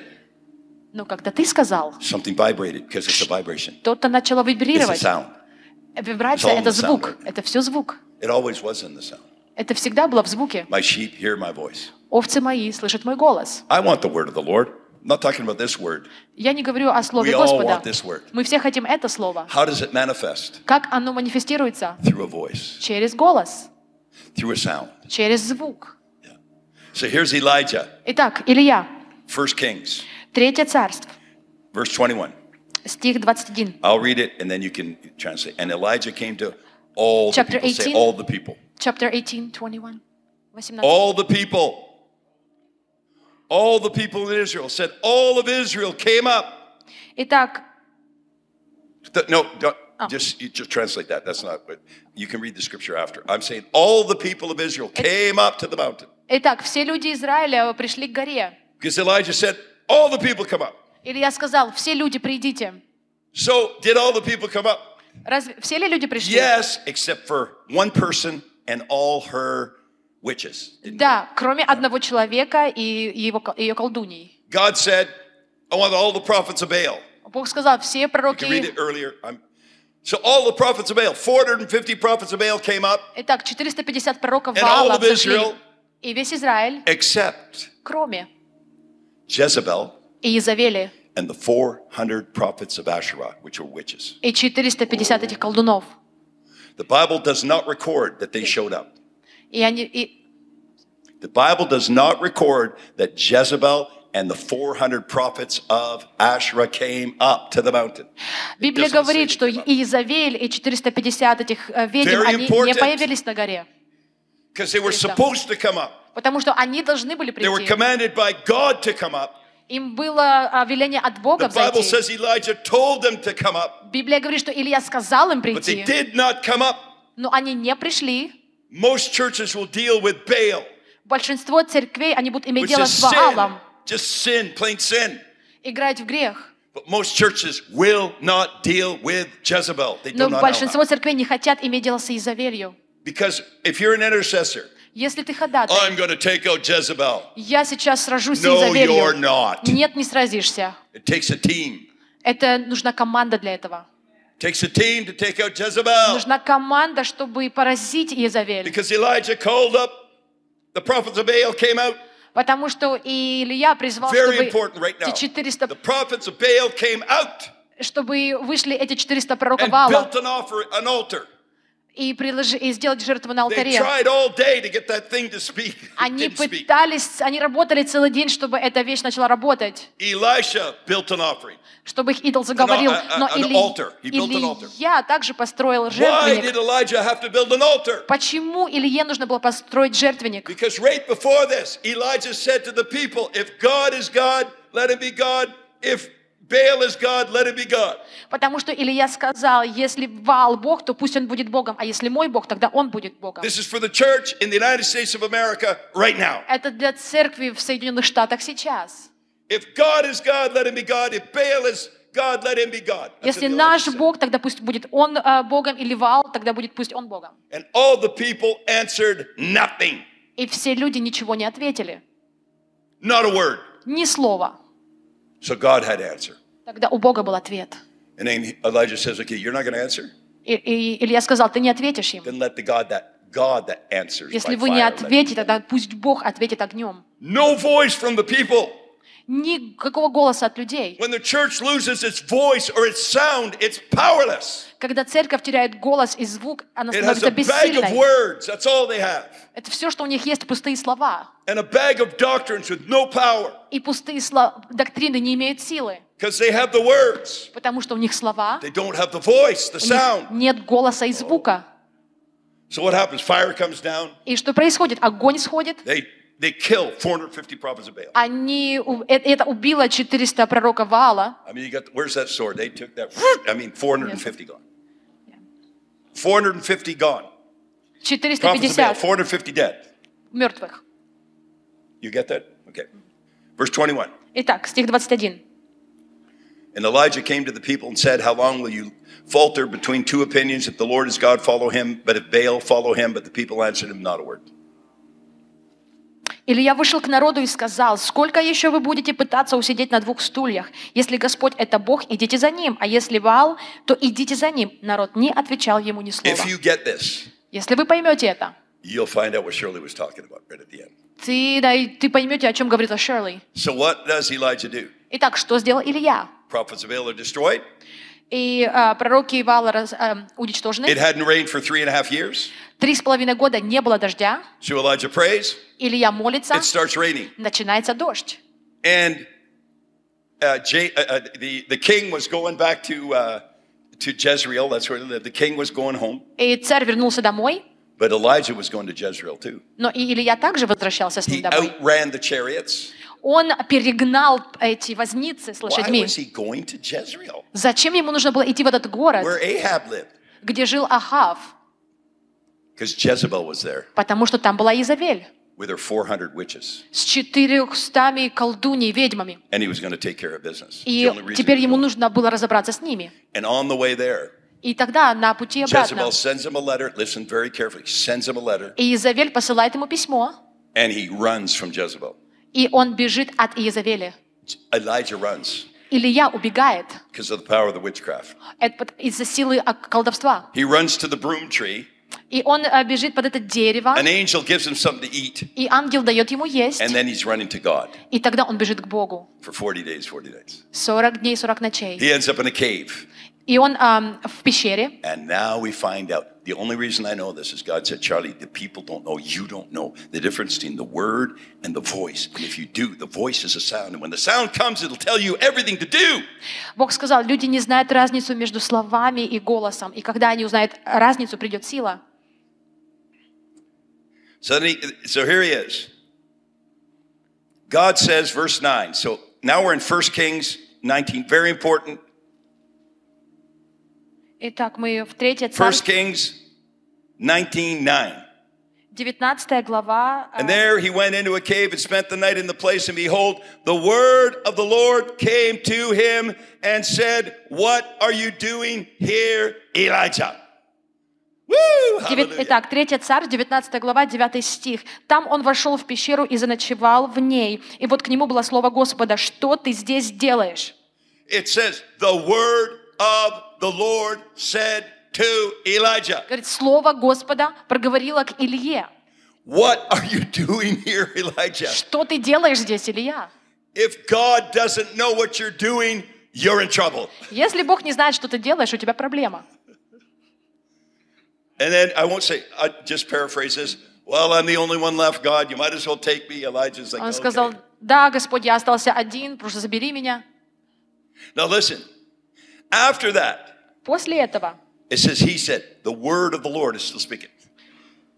Но когда ты сказал, something vibrated because it's a vibration. что-то начало вибрировать. Вибрация это звук, это все звук. It always was in the sound. Это всегда было в звуке. My sheep hear my voice. Овцы мои слышат мой голос. I want the word of the Lord. I'm not talking about this word. Я не говорю о слове Господа. Мы все хотим это слово. How does it manifest? Как оно манифестируется? Through a voice, Через голос, through a sound. через звук. So here's Elijah, Итак, Илья, First Kings, Третье царство, verse 21. стих 21. I'll read it and then you can translate. And Elijah came to all the Chapter people. Say 18. all the people. Chapter 18, 21. 18. All the people. All the people in Israel said, all of Israel came up. Итак, Th- No, don't, Oh. just you just translate that. That's not. But you can read the scripture after. I'm saying all the people of Israel came up to the mountain итак, все люди Израиля пришли к горе. because Elijah said, all the people come up. Илья сказал, все люди придите. So did all the people come up? Разве все ли люди пришли? Yes, except for one person and all her witches. Didn't Да, кроме одного человека и его, ко- ее колдуней. God said, I want all the prophets of Baal. Бог сказал, все You can read пророки... it earlier. I'm, so all the prophets of Baal, 450 prophets of Baal came up, Итак, 450 пророков And all Ваала of взошли. Israel- И весь Израиль, except кроме Jezebel Иезавели and the 400 prophets of Asherah, which were witches. и 450 этих колдунов. The Bible does not record that they showed up. И они... и- The Bible does not record that Jezebel and the 400 prophets of Asherah came up to the mountain. Библия doesn't говорит, say что anything about и Иезавель, и 450 этих э, ведьм, Very они не important. появились на горе. Because they were Yes, sir. supposed to come up. Потому что они должны были They were прийти. commanded by God to come up. Им было а, веление от Бога The Bible взойти. says Elijah told them to come up, Библия говорит, что Илья сказал им but they прийти, did not come up. но они не пришли. Most churches will deal with Baal, Большинство церквей, они будут иметь which дело is с sin. Ваалом, Just sin, plain sin. играть в грех. But most churches will not deal with Jezebel. They do Но not know большинство how. церквей не хотят иметь дело с Изавелью. Because if you're an intercessor, Если ты ходатай, I'm going to take out Jezebel. я сейчас сражусь с No, you're Изавелью. not. Нет, не сразишься. It takes a team. Это нужна команда для этого. Takes a team to take out Jezebel. Нужна команда, чтобы поразить Изавель. Because Elijah called up the prophets of Baal came out. Потому что и Илья призвал, Very чтобы important right now. эти 400, The prophets of Baal came out чтобы вышли эти 400 пророков and и, приложи, и сделать жертву на алтаре. Они пытались, они работали целый день, чтобы эта вещь начала работать, чтобы их идол заговорил. Но. Илья также построил жертвенник. Почему Илье нужно было построить жертвенник? Because right before this, Elijah said to the people, If God is God, let him be God. If Baal is God, let him be God. Потому что Илья сказал, если Ваал Бог, то пусть он будет Богом, а если мой Бог, тогда он будет Богом. This is for the church in the United States of America right now. Это для церкви в Соединенных Штатах сейчас. If God is God, let him be God. If Baal is God, let him be God. That's Если наш. Бог, тогда пусть будет он э, Богом, или Ваал, тогда будет пусть он Богом. And all the people answered nothing. И все люди ничего не ответили. Not a word. Ни слова. So God had to answer. Тогда у Бога был ответ. And then Elijah says, Okay, you're not going to answer? И, и Илья сказал, ты не ответишь им. Then let the God that God that answers Если by вы не fire. Let it ответите, be. тогда пусть Бог ответит огнем. No voice from the people. Никакого голоса от людей. Когда церковь теряет голос и звук, она становится бессильной. Это все, что у них есть, пустые слова. And a bag of doctrines with no power И пустые доктрины не имеют силы, because they have the words. потому что у них слова, They don't have the voice, the у них нет голоса и звука. So what happens? Fire comes down. И что происходит? Огонь сходит, They they kill 450 prophets of Baal. они, у- э- это убило 400 пророка Ваала. I mean, you got where's that sword? They took that. I mean, 450 gone. 450 gone. Prophets of Baal, 450 450 dead. мертвых. You get that? Okay. Verse 21. Итак, стих 21. And Elijah came to the people and said, How long will you falter between two opinions? If the Lord is God, follow him, but if Baal, follow him. But the people answered him not a word. Илья вышел к народу и сказал, сколько еще вы будете пытаться усидеть на двух стульях? Если Господь это Бог, идите за Ним, а если Ваал, то идите за Ним. Народ не отвечал ему ни слова. If you get this, Если вы поймете это, you'll find out what Shirley was talking about right at the end. ты, да, ты поймете, о чем говорила Шерли. So, what does Elijah do? Итак, что сделал Илья? Prophets of Baal are destroyed. И а, пророки Ваала раз- а, уничтожены. It hadn't rained for three and a half years. Три с половиной года не было дождя. So, Elijah prays. Илья молится, It starts raining. начинается дождь. And uh, J, uh, uh, the, the king was going back to, uh, to Jezreel. That's where he lived. The king was going home. И царь вернулся домой, But Elijah was going to Jezreel too. но и Илья также возвращался с ним He домой. outran the chariots. Он перегнал эти возницы с лошадьми. Зачем ему нужно было идти в этот город, где жил Ахав? Потому что там была Изавель with her 400 witches, с четырехстами колдуней, ведьмами. and he was going to take care of business. И теперь ему нужно было разобраться с ними. And on the way there, И тогда на пути обратно Jezebel и Изавель посылает ему письмо, and he runs from Jezebel. и он бежит от Иезавели. Elijah runs Илья убегает because of the power of the witchcraft. Это под- из-за силы а, колдовства. He runs to the broom tree. И он а, бежит под это дерево, An angel gives him something to eat, и ангел дает ему есть, and then he's running to God и тогда он бежит к Богу. for 40 days, 40 nights. 40 дней, 40 ночей. He ends up in a cave. И он ам, в пещере, And now we find out. The only reason I know this is God said, Charlie, the people don't know, you don't know the difference between the word and the voice. And if you do, the voice is a sound. And when the sound comes, it'll tell you everything to do. Бог сказал, люди не знают разницу между словами и голосом. И когда они узнают разницу, придет сила. So, then he, so here he is. God says, verse 9. So now we're in 1 Kings 19. Very important. Итак, мы в 3 1 царств, Kings 19 9. 19 глава. а, And there he went into a cave and spent the night in the place. And behold, the word of the Lord came to him and said, What are you doing here, Elijah? Итак, 3 царь, 19 глава, 9 стих. Там он вошел в пещеру и заночевал в ней. И вот к нему было слово Господа, что ты здесь делаешь? It says, The word of the Lord said to Elijah, Говорит, слово Господа проговорило к Илье. What are you doing here, Elijah? Что ты делаешь здесь, Илья? If God doesn't know what you're doing, you're in trouble. Если Бог не знает, что ты делаешь, у тебя проблема. And then I won't say, I just paraphrase this. Well, I'm the only one left, God. You might as well take me. Elijah's like, Он сказал, okay. да, Господь, я остался один, просто забери меня. Now listen. After that, После этого, it says, He said, the word of the Lord is still speaking.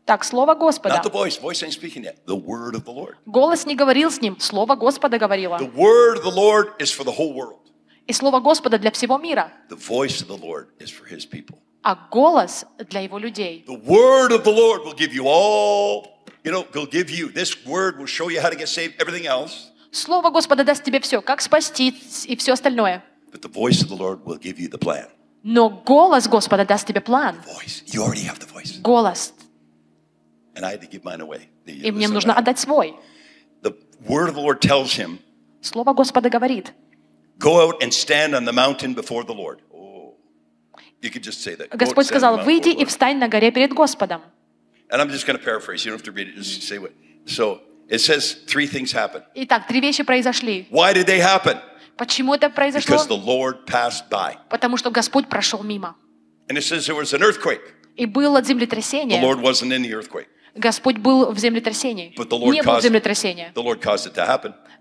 так, слово Господа. Not the voice. Voice ain't speaking yet. The word of the Lord. Голос не говорил с ним, слово Господа говорило. The word of the Lord is for the whole world. И слово Господа для всего мира, The voice of the Lord is for His people. а голос для его людей. The word of the Lord will give you all, you know, will give you, this word will show you how to get saved, everything else. Слово Господа даст тебе все, как спастись и все остальное. But the voice of the Lord will give you the plan. Но голос Господа даст тебе план. Голос. И мне нужно отдать свой. The word of the Lord tells him, Слово Господа говорит. go out and stand on the mountain before the Lord. Oh. You could just say that. Go out and Господь сказал, выйди и встань на горе перед Господом. And I'm just going to paraphrase. You don't have to read it. Just say what. So it says three things happen. Итак, три вещи произошли. Why did they happen? Почему это произошло? Because the Lord passed by. Потому что Господь прошел мимо. And it says there was an earthquake. И было The землетрясение. Lord wasn't in the earthquake. Господь был в землетрясении. But the Lord Не caused- землетрясения.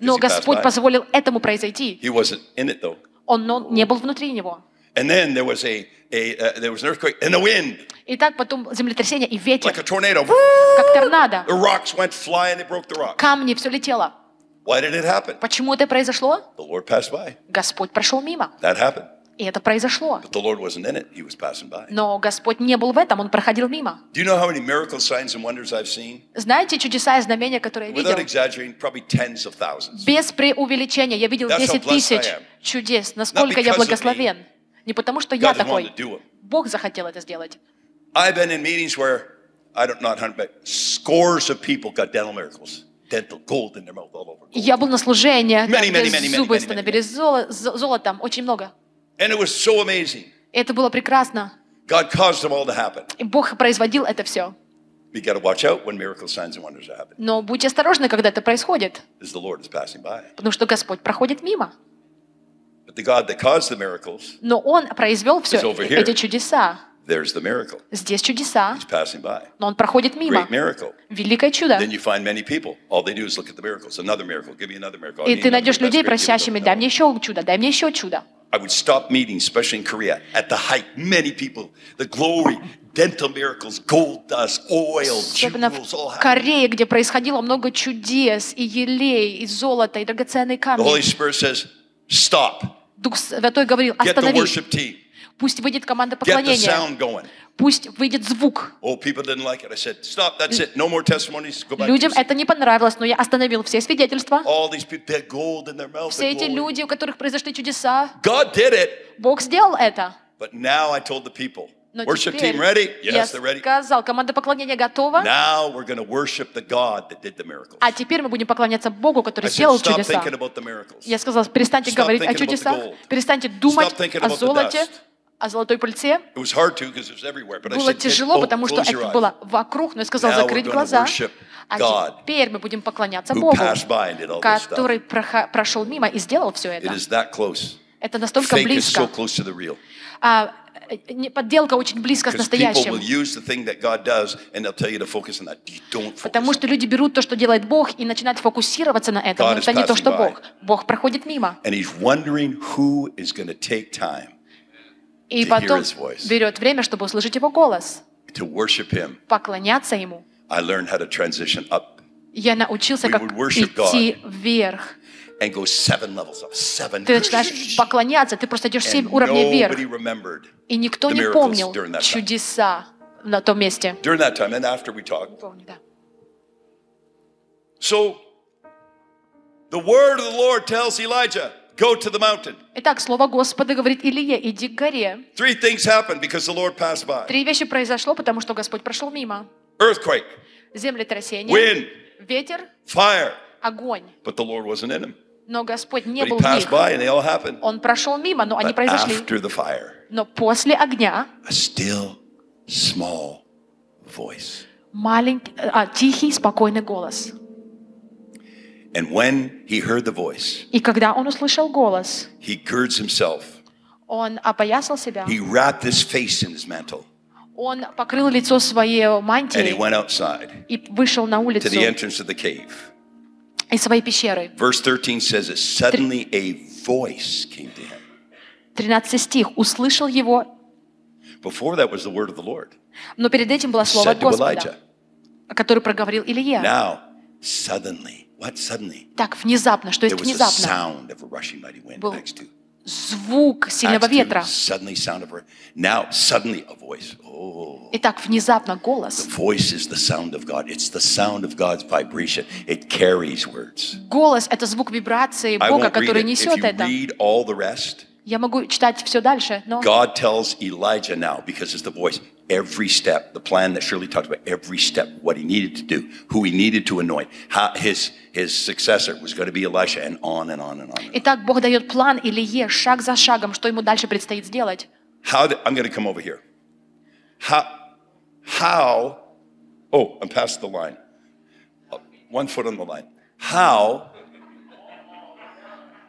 Но Господь позволил этому произойти. It. Он не был внутри него. And then there was a, a uh, there was an earthquake and the wind, Итак, потом землетрясение и like ветер, a tornado. как торнадо. The rocks went flying. They broke the rock. Камни, все летело. Why did it happen? Почему это произошло? The Lord passed by. Господь прошел мимо. That happened. И это произошло. But the Lord wasn't in it. He was passing by. Но Господь не был в этом, Он проходил мимо. Do you know how many miracles, signs, and wonders I've seen? Знаете чудеса и знамения, которые я Without видел? exaggerating, probably tens of thousands. Без преувеличения. Я видел That's how 10 blessed I тысяч чудес. Насколько я благословен. Не потому, что я такой. Бог захотел это сделать. I've been in meetings where I don't hundred, but scores of people got dental miracles, Я был на служении, там, Many, many, many, зубы становились золо- золотом, очень много. And it was so amazing. И это было прекрасно. God caused them all to happen. И Бог производил это все. Но будьте осторожны, когда это происходит, потому что Господь проходит мимо. But the God that caused the miracles, Но Он произвел все эти чудеса. There's the miracle. Здесь чудеса, He's passing by. но Он проходит мимо. Great miracle. Великое чудо. Then you find many people. All they do is look at the miracles. Another miracle. Give me another miracle. И ты найдешь людей, просящими, дай мне еще чудо, дай мне еще чудо. I would stop meetings, especially in Korea, at the height. Many people, the glory, dental miracles, gold dust, oil, Особенно jewels, all в happening. Корее, где происходило много чудес, и елей, и золота, и драгоценные The Holy камни. Spirit says, stop. Дух Святой говорил, Get пусть выйдет команда поклонения, пусть выйдет звук. Oh, Людям это не понравилось, но я остановил все свидетельства. All these people, they had gold in their mouth. Все эти люди, у которых произошли чудеса. Бог сделал это. But now I told the people, Но worship теперь team ready? я Yes, they're ready. сказал, команда поклонения готова, Now we're going to worship the God that did the miracles. а теперь мы будем поклоняться Богу, который I said, сделал stop чудеса. thinking about the miracles. Я сказал, перестаньте Stop говорить о чудесах, перестаньте думать Stop thinking о золоте. О золотой пыльце. Было тяжело, oh, потому что это было вокруг, но я сказал закрыть глаза. А теперь мы будем поклоняться Богу, который прошел мимо и сделал все это. Это настолько близко. А, э, подделка очень близко don't focus Потому что люди берут то, что делает Бог, и начинают фокусироваться на этом. Но это не то, что. Бог. Бог проходит мимо. And he's wondering who is going to take time И потом берет время, чтобы услышать его голос, поклоняться ему. Я научился, как идти вверх. and go seven levels up. Seven. Ты начинаешь поклоняться, ты просто идешь семь уровней вверх. И никто не помнил чудеса на том месте. during that time. And after we talked, Помню, да. so the word of the Lord tells Elijah, "Go to the mountain." Итак, слово Господа говорит Илие, иди к горе. Three things happened because the Lord passed by: Три вещи произошло, потому что Господь прошел мимо. earthquake, Землетрясение, wind, ветер, fire. огонь. But the Lord wasn't in them. Но Господь не But был в них. by, and they all happened. Он прошел мимо, но они произошли. after the fire, Но после огня a still, small voice. маленький, а, тихий, спокойный голос. And when he heard the voice, И когда он услышал голос, he girds himself. он опоясал себя, He wrapped his face in his mantle, он покрыл лицо своей and he мантией went outside и вышел на to улицу the entrance of the cave. из своей пещеры. Verse 13 says that suddenly a voice came to him. 13 стих. «Услышал его, Before that was the word of the Lord, но перед этим было слово said to Elijah. Господа, который проговорил Илья. Now, suddenly, what suddenly? Так, внезапно, что есть внезапно? Был Acts 2. Звук сильного Acts 2, ветра. Oh, Итак, внезапно голос. Голос — это звук вибрации Бога, который несет это. read all the rest, Я могу читать все дальше, но God tells Elijah now, because it's the voice, every step, the plan that Shirley talked about, every step, what he needed to do, who he needed to anoint, how his, his successor was going to be Elisha, and on and on and on. Итак, Бог дает план Илье шаг за шагом, что ему дальше предстоит сделать. How did, I'm going to come over here. How, how, Oh, I'm past the line. Uh, One foot on the line. How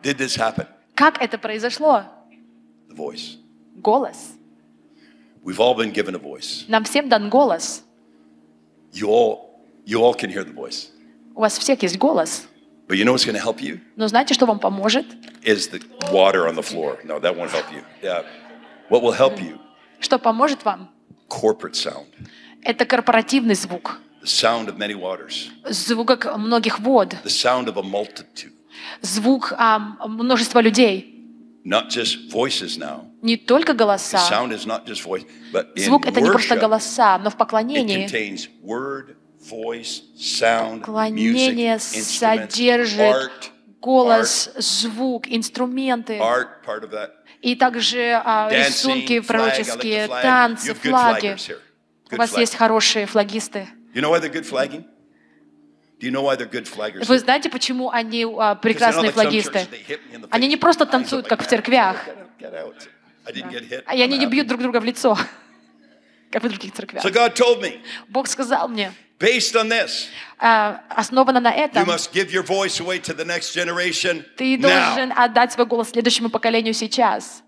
did this happen? Как это произошло? The voice. Голос. We've all been given a voice. Нам всем дан голос. You all, you all can hear the voice. У вас всех есть голос. But you know what's going to help you? Но знаете, что вам поможет? Is the water on the floor. No, that won't help you. Yeah. What will help you? Что поможет вам? Corporate sound. Это корпоративный звук. The sound of many waters. Звук многих вод. The sound of a multitude. Звук а, множества людей. Not just voices now. Не только голоса. sound is not just voice, but in Звук — это не просто голоса, но в it поклонении contains word, voice, sound, поклонение music, содержит art, голос, звук, инструменты. art, part of that. И также а, Dancing, рисунки flag, I like пророческие, flag. танцы, флаги. У вас есть хорошие флагисты. You know why they're good flagging? Do you know why they're good flaggers? Вы знаете, почему они а, прекрасные флагисты? Они не просто танцуют, как в церквях, и они не бьют друг друга в лицо, как в других церквях. So God told me, Бог сказал мне, based on this, а, основано на этом, ты должен отдать свой голос следующему поколению сейчас.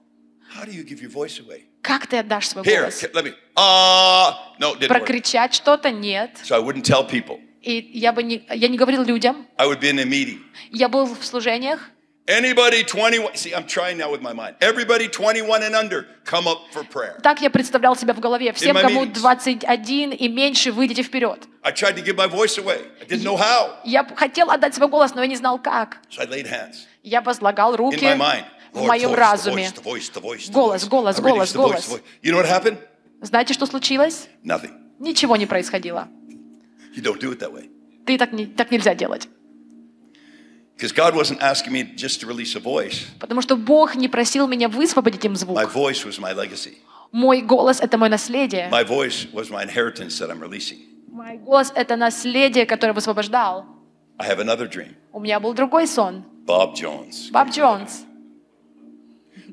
Как ты отдашь свой голос? Ah. Прокричать что-то? Нет. И я бы не, я не говорил людям. I would be in a meeting. Я был в служениях. Anybody 21, see, I'm trying now with my mind. Everybody 21 and under, come up for prayer. Так я представлял себя в голове. Всем, кому meetings. 21 и меньше, выйдите вперед. I tried to give my voice away. I didn't know how. Я хотел отдать свой голос, но я не знал как. So I laid hands Я возлагал in руки my mind. в моем voice, разуме. the voice, the voice, the voice, the Голос, голос, голос, голос. You know what happened? Знаете, что случилось? Nothing. Ничего не происходило. You don't do it that way. Ты так, не, так нельзя делать. Because God wasn't asking me just to release a voice. Потому что Бог не просил меня высвободить им My звук. voice was my legacy. Мой голос — это мое наследие. My voice was my inheritance that I'm releasing. Мой голос — это наследие, которое высвобождал. I have another dream. У меня был другой сон. Bob Jones. Баб Джонс.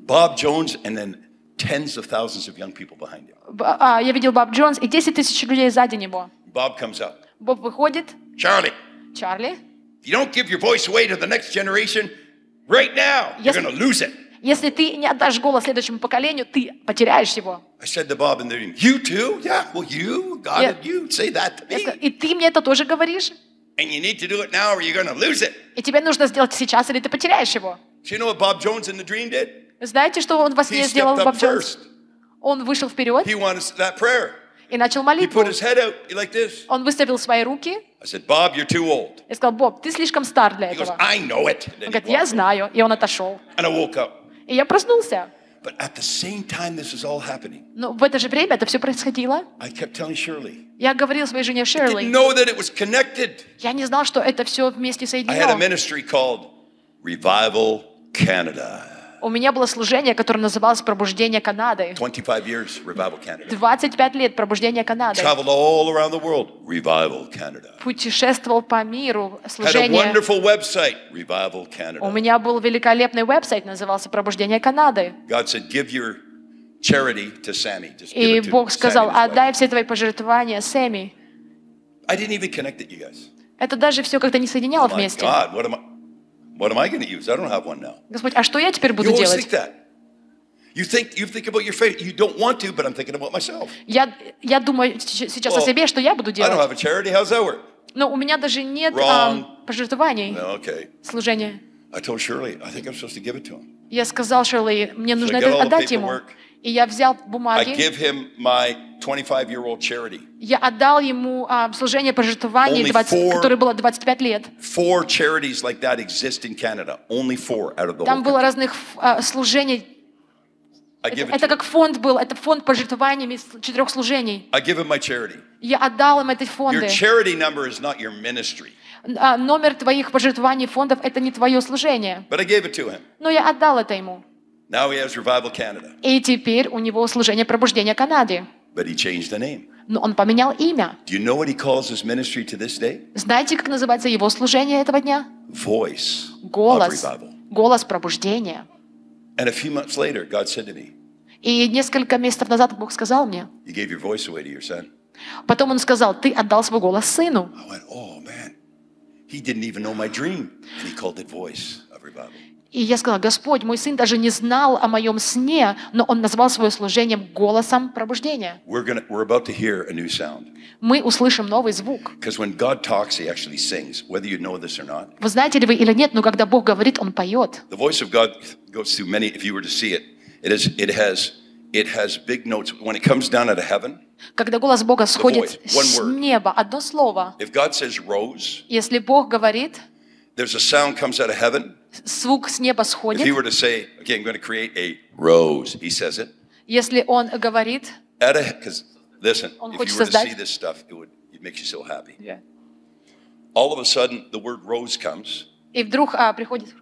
Bob Jones and then tens of thousands of young people behind him. А, я видел Баб Джонс и 10 тысяч людей сзади него. Bob comes up. Боб выходит. Charlie, Чарли, if you don't give your voice away to the next generation right now, you're going to lose it. если ты не отдашь голос следующему поколению, ты потеряешь его. I said to Bob in the dream, You too? Yeah, well, you, God, Yeah. you say that to me. И ты мне это тоже говоришь? And you need to do it now or you're going to lose it. И тебе нужно сделать сейчас, или ты потеряешь его. So you know what Bob Jones in the dream did? Знаете, что он во He сне сделал stepped Боб Джонс? Он вышел вперед He wanted that prayer. и начал He молитву. put his head out like this. Он выставил свои руки I said, Bob, you're too old. и сказал, Боб, ты слишком стар для He goes, этого. I know it. And, then Он he говорит, я walked знаю. И он отошел. away. and I woke up. И я проснулся. But at the same time this is all happening, Но в это же время это все происходило. I kept telling Shirley, Я говорил своей жене didn't Шерли, know that it was connected. я не знал, что это все вместе I had a соединено. ministry called Revival Canada. У меня было служение, которое называлось «Пробуждение Канады». 25 years, Revival Canada. 25 лет «Пробуждение Канады». Traveled all around the world, Revival Canada. Путешествовал по миру, Had a служение. wonderful website, Revival У меня был великолепный веб-сайт, назывался «Пробуждение Канады». God said, give your charity to Sammy. Just give И it to Бог сказал, and his wife." отдай все твои пожертвования Сэмми. I didn't even connect it, you guys. Это даже все как-то не соединяло вместе. God, what am I, what am I going to use? I don't have one now. Господь, а что я теперь You буду always делать? think that. You think you think about your faith. You don't want to, but I'm thinking about myself. Я, я думаю сейчас о Well, себе, что я буду I don't делать. have a charity. How's that work? Но у меня даже нет ам, пожертвований, No, okay. служения. I told Shirley, I think I'm supposed to give it to him. Я сказал Шерли, мне нужно I это got all the отдать ему. paperwork. И я взял I бумаги, give him my 25 year old charity. я отдал ему а, служение пожертвований, Only 20 four- которое было 25 лет. Four charities like that exist in Canada. Only four out of the Там было разных а, служений. I Это, это как фонд был, это фонд пожертвованиями четырех служений. I. Я отдал им эти Your фонды. charity number is not your ministry, А, номер твоих пожертвований фондов это не твое служение. but I gave it to him. Но я отдал это ему. Now he has Revival Canada, И теперь у него служение пробуждения Канады. but he changed the name. Но он поменял имя. Do you know what he calls his ministry to this day? Знаете, как называется его служение этого дня? Voice of Голос. revival. Голос пробуждения. And a few months later, God said to me, И несколько месяцев назад Бог сказал мне, You gave your voice away to your son. Потом он сказал, ты отдал свой голос сыну. I went, oh man, he didn't even know my dream. And he called it voice of revival. И я сказала, Господь, мой сын даже не знал о моем сне, но он назвал свое служение голосом пробуждения. We're gonna we're about to hear a new sound. Мы услышим новый звук. Talks, sings, you know. Вы знаете ли вы или нет, но когда Бог говорит, Он поет. The voice of God goes through many, if you were to see it, it is it has it has big notes. When it comes down out of heaven, Когда голос Бога сходит voice, с неба, одно слово. if God says rose, Если Бог говорит, there's a sound comes out of heaven. звук с неба If he сходит. were to say, okay, I'm going to create a rose, he says it. Если Он говорит, At a because listen, Он if хочет you were to создать- see this stuff, it would it makes you so happy. All of a sudden, the word rose comes. и вдруг а, приходит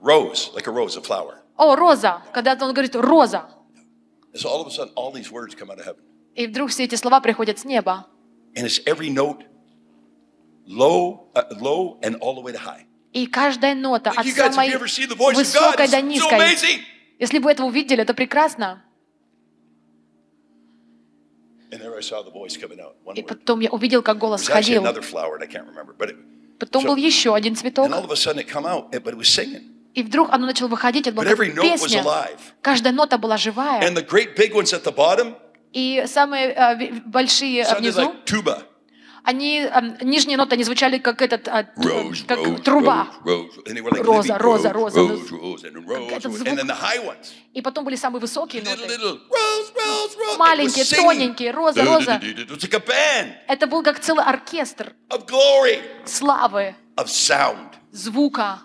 Rose, like a rose, a flower. О, роза! Когда он говорит роза, And so all of a sudden, all these words come out of heaven. и вдруг все эти слова приходят с неба. And it's every note low, uh, low and all the way to high. И каждая нота от самой высокой It's до низкой. Если бы вы это увидели, это прекрасно. И потом я увидел, как голос сходил. Потом был еще один цветок. И вдруг оно начало выходить, это была песня. Каждая нота была живая. И самые э, большие э, внизу. Они, э, нижние ноты, они звучали как этот, э, Rose, как rose, труба. rose, Роза, роза, роза. И потом были самые высокие ноты. little, rose, rose, rose. Маленькие, тоненькие, роза, роза. Это был как целый оркестр славы, звука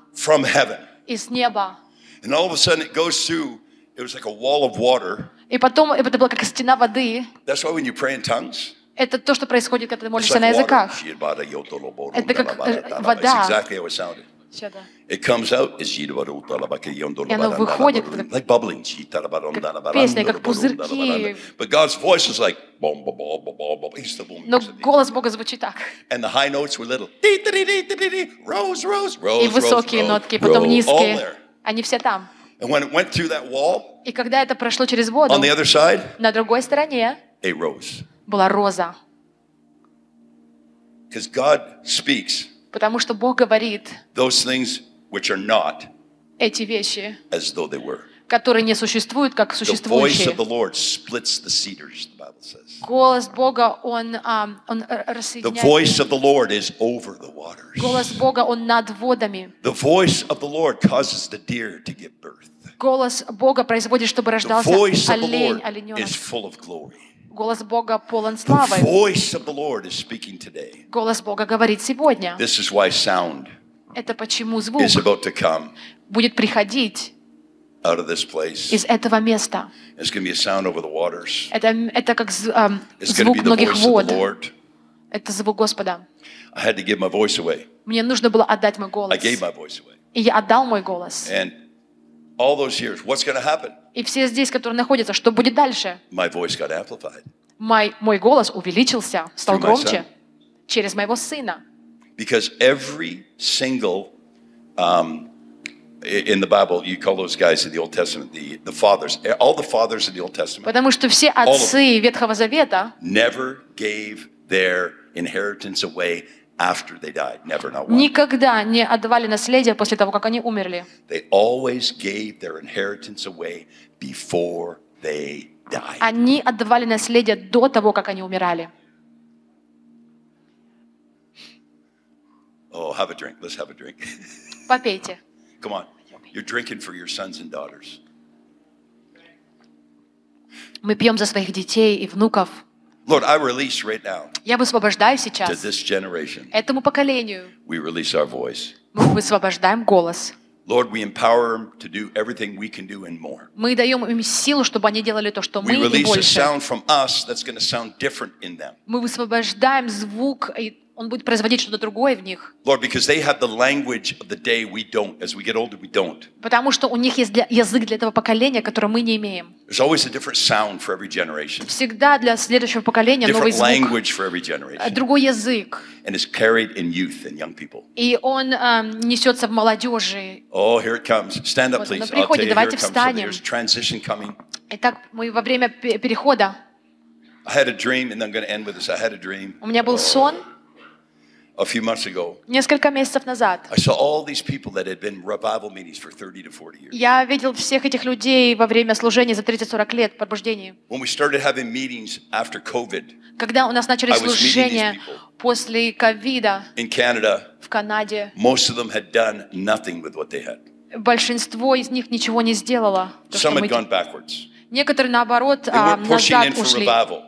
из неба. And all of a sudden it goes through, it was like a wall of water. И потом это была как стена воды. That's why when you pray in tongues, Это то, что происходит, когда ты молишься like на языках. Это как, э, вода. How it comes out, it's И оно выходит, like bubbling. песня, как пузырьки. But God's voice is like boom, boom, boom, boom, boom, boom. He's the boom. Но голос Бога звучит так. And the high notes were little. Rose, rose, И высокие нотки, потом низкие. Они все там. And when it went through that wall, И когда это прошло через воду, on the other side, на другой стороне a rose. Была роза. God speaks Потому что Бог говорит those things which are not эти вещи, as though they were. которые не существуют, как The voice существующие. of the Lord splits the cedars, the Bible says. Голос Бога, он, ам, он The рассоединяет. voice of the Lord is over the waters. Голос Бога, он над водами. The voice of the Lord causes the deer to give birth. Голос Бога производит, чтобы The рождался олень, олененок. Голос Бога полон The славы. voice of the Lord is speaking today. Голос Бога говорит сегодня. This is why sound Это почему звук is about to come будет приходить out of this place. из этого места. It's going to be a sound over the waters. Это, это как to звук be the многих вод. the. Это звук Господа. I had to give my voice away. Мне нужно было отдать мой I голос. gave my voice away. И я отдал мой голос. And all those years, what's going to happen? И все здесь, которые находятся, что будет дальше? My voice got amplified Мой, мой голос увеличился, стал Through my громче son. через моего сына. because every single um, i- in the Bible, you call those guys in the Old Testament the, the fathers. All the fathers in the Old Testament Потому что все of отцы Ветхого Завета never gave their inheritance away after they died. Never, not one. никогда не отдавали наследие после того, как они умерли. They always gave their inheritance away before they died. Они отдавали наследие до того, как они умирали. Oh, have a drink. Let's have a drink. Попейте. Come on. You're drinking for your sons and daughters. Мы пьем за своих детей и внуков. Lord, I release right now Я высвобождаю to сейчас this generation. этому поколению. We release our voice. Мы высвобождаем голос. Lord, we empower them to do everything we can do and more. Мы даем им силу, чтобы они делали то, что мы We и release a больше. sound from us that's going to sound different in them. Мы высвобождаем звук, и он будет производить что-то другое в них. Lord, because they have the language of the day we don't. As we get older, we don't. Потому что у них есть для- язык для этого поколения, который мы не имеем. There's always a different sound for every generation, Всегда для следующего поколения новый звук, language for every э, generation, другой язык. and it's carried in youth and young people. И он эм, несется в молодежи. Oh, here it comes. Stand up, Вот please. приходит. Давайте. So встанем. There's transition coming. Итак, мы во время пе- перехода I had a dream, and I'm going to end with this. I had a dream У меня был сон a few months ago. несколько месяцев назад. I saw all these people that had been revival meetings for 30 to 40 years. Я видел всех этих людей во время служения за 30-40 лет пробуждения. When we started having meetings after COVID Когда у нас начались these служения после ковида in Canada, в Канаде, most of them had done nothing with what they had. большинство из них ничего не сделало. то, что Some мы had gone backwards. Некоторые, наоборот, а, назад ушли. revival.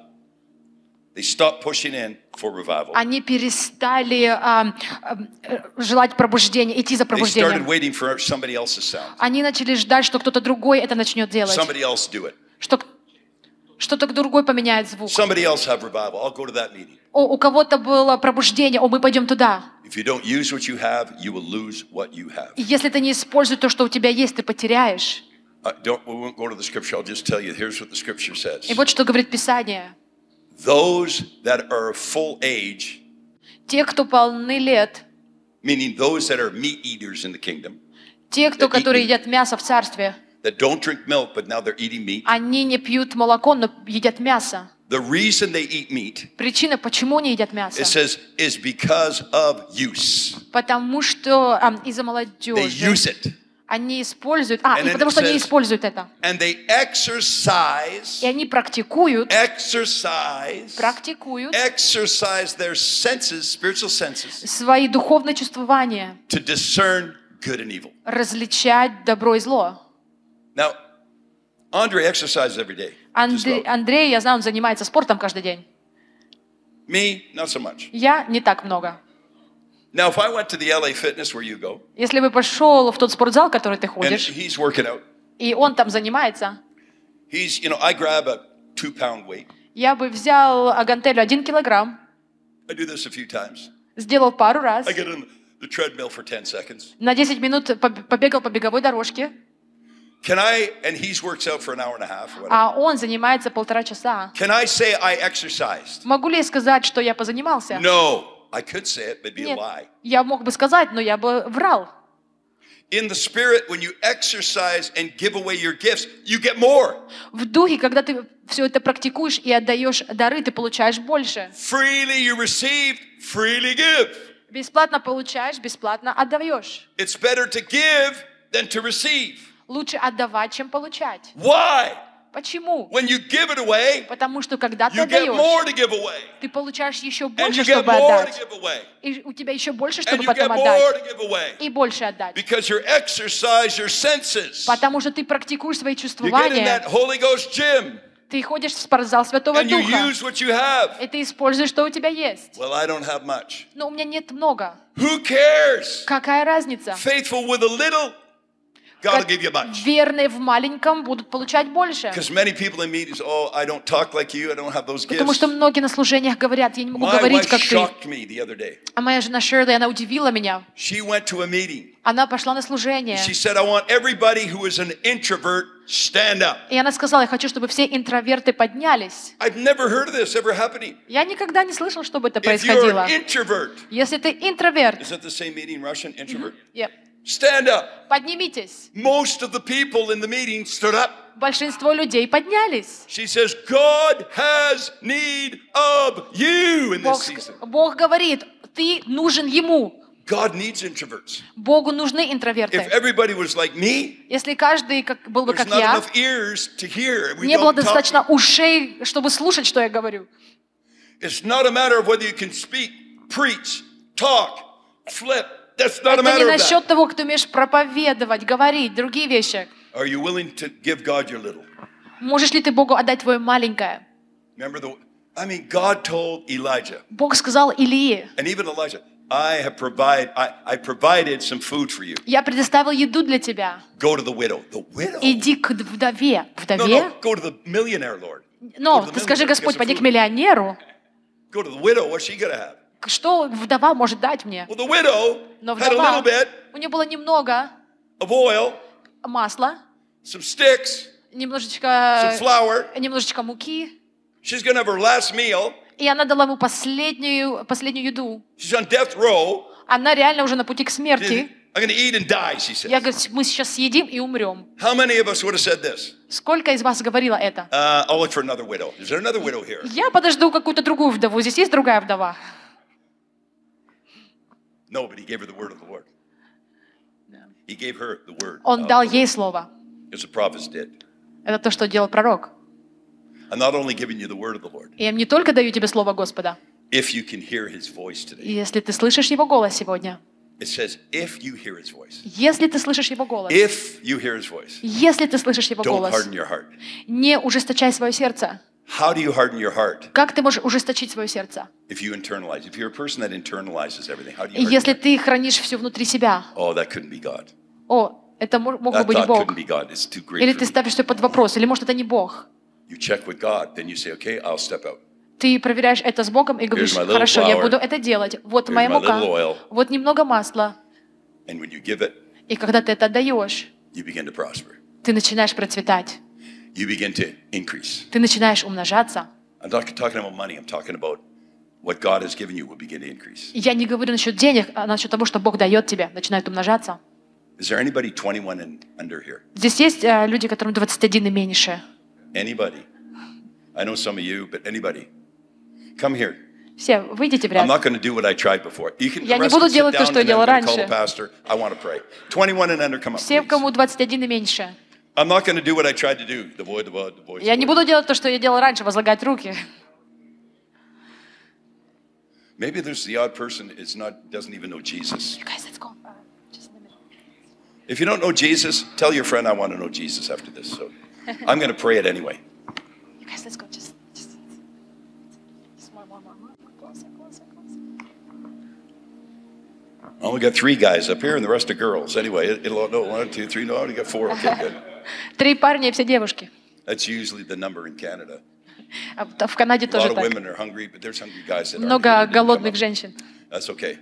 They stopped pushing in for revival. Они перестали а, а, э, желать пробуждения, идти за They started пробуждением. waiting for somebody else's sound. Они начали ждать, что кто-то другой это начнет делать. Somebody else do it. Что что-то другой поменяет звук. Somebody else have revival. I'll go to that meeting. О, у кого-то было пробуждение, о, мы пойдем туда. Если ты не используешь то, что у тебя есть, ты потеряешь. Uh. И вот что говорит Писание. Those that are of full age, Те, кто полны лет, meaning those that are meat eaters in the kingdom, те, кто, Да, и- которые и- едят мясо в царстве, that don't drink milk, but now they're eating meat. они не пьют молоко, но едят мясо. The reason they eat meat, Причина, почему они едят it мясо? says, is because of use. Потому что а, из-за They молодежи use it. Они используют, а, And и потому что они используют это. And they exercise, И они практикуют, exercise, практикуют exercise their senses, spiritual senses, свои духовные чувствования, to discern good and evil. различать добро и зло. Now, Andre exercises every day. Just Андрей. Андрей, я знаю, он занимается спортом каждый день. Me, not so much. Я не так много. Now, if I went to the LA Fitness where you go, Если бы пошел в тот спортзал, в который ты and ходишь, he's working out, и он там занимается, he's, you know, I grab a two pound weight. я бы взял а, гантелю один килограмм, I do this a few times. сделал пару раз, I get on the treadmill for 10 seconds. на 10 минут поб- побегал по беговой дорожке, Can I, and he works out for an hour and a half or whatever. а он занимается полтора часа. Can I say I exercised? Могу ли я сказать, что я позанимался? No. I could say it, but it'd be a Нет, lie. я мог бы сказать, но я бы врал. In the spirit, when you exercise and give away your gifts, you get more. В духе, когда ты все это практикуешь и отдаешь дары, ты получаешь больше. Freely you received, freely give. Бесплатно получаешь, бесплатно отдаешь. It's better to give than to receive. Лучше отдавать, чем получать. Why? Почему? When you give it away, Потому что когда ты away. ты получаешь еще больше, чтобы отдать. И у тебя еще больше, чтобы потом отдать. И больше отдать. Потому что ты практикуешь свои чувствования. Ты ходишь в спортзал Святого Духа. И ты используешь, что у тебя есть. Но у меня нет много. Какая разница? Faithful with a little, God will give you much. Верные в маленьком будут получать больше. Because many people in meetings, oh, I don't talk like you, I don't have those Потому gifts. что многие на служениях говорят, я не могу My говорить, как ты. shocked me the other day. А моя жена Шерли, она удивила меня. She went to a meeting. Она пошла на служение. She said, I want everybody who is an introvert stand up. И она сказала, я хочу, чтобы все интроверты поднялись. I've never heard of this ever happening. Я никогда не слышал, чтобы это If you're происходило. an introvert, Если ты интроверт, is that the same meeting, Russian introvert? Yep. Stand up. поднимитесь. Most of the people in the meeting stood up. Большинство людей поднялись. She says, God has need of you in this season. Бог говорит, ты нужен Ему. God needs introverts. Богу нужны If интроверты. everybody was like me, Если каждый как, был бы как я, enough ears to hear. We не было достаточно ушей, чтобы слушать, что я говорю. It's not a matter of whether you can speak, preach, talk, flip. That's not a Это не matter of насчет that. того, ты умеешь проповедовать, говорить, другие вещи. Are you willing to give God your little? Можешь ли ты Богу отдать твое маленькое? Remember the I mean, God told Elijah, Бог сказал Илии, and even Elijah, I have provide I, I provided some food for you. я предоставил еду для тебя. Go to the widow. The widow? Иди к вдове. No, Вдове? no, go to the millionaire, Lord. Но ты скажи, Господь, пойди к миллионеру. Go to the widow. What's she gonna have? Что вдова может дать мне? Well, the widow Но had a вдова, little bit у нее было немного of oil, масла, some sticks, some немножечко, flour. немножечко муки, She's gonna have her last meal. и она дала ему последнюю, последнюю еду. She's on death row. Она реально уже на пути к смерти. I'm to eat and die, she says. Я говорю, мы сейчас съедим и умрем. How many of us would have said this? Сколько из вас говорило это? Uh, I'll look for another widow. Is there another widow here? Я подожду какую-то другую вдову. Здесь есть другая вдова. No, but he gave her the word of the Lord. He gave her the word. Он дал ей слово. As the prophets did. Это то, что делал пророк. I'm not only giving you the word of the Lord. Я не только даю тебе слово Господа. If you can hear his voice today. Если ты слышишь его голос сегодня, It says, if you hear his voice. если ты слышишь его голос, If you hear his voice. если ты слышишь его Don't голос, harden your heart. не ужесточай свое сердце. How do you harden your heart? Как ты можешь ужесточить свое сердце? If you internalize. If you're a person that internalizes everything, how do you если ты хранишь все внутри себя, Oh, that couldn't be God. о, это мо- мог бы That быть Бог. couldn't be God. It's too great Или ты ставишь все под вопрос, или может это не Бог. You check with God, then you say, okay, I'll step out. Ты проверяешь это с Богом и говоришь, хорошо, я flour. буду это делать. Вот Here's моя мука, oil. вот немного масла. And when you give it, И когда ты это отдаешь, you begin to prosper. ты начинаешь процветать, You begin to increase. ты начинаешь умножаться. I'm not talking about money. I'm talking about what God has given you will begin to increase. Я не говорю насчет денег, а насчет того, что Бог дает тебе, начинает умножаться. Is there anybody 21 and under here? Здесь есть э, люди, которым 21 и меньше. Anybody? I know some of you, but anybody. Come here. Все, выйдите в I'm ряд. not going to do what I tried before. You can, Я не буду делать то, что я делал раньше. the pastor. I want to pray. 21 and under, come up, Все, кому 21 и меньше. I'm not going to do what I tried to do. The void, the void, the void. Я не буду делать то, что я делал раньше, возлагать руки. Maybe there's the odd person is not doesn't even know Jesus. Guys, let's go. Uh, just in a minute. If you don't know Jesus, tell your friend I want to know Jesus after this. So I'm going to pray it anyway. You guys, let's go. Just, just, just more, more, more, more. Closer, closer, closer. I only got three guys up here, and the rest are girls. Anyway, it- it'll no one, two, three. No, I only got four. Okay, good. Три парня и все девушки. That's usually the number in Canada. А в Канаде тоже так. Много голодных женщин. That's okay.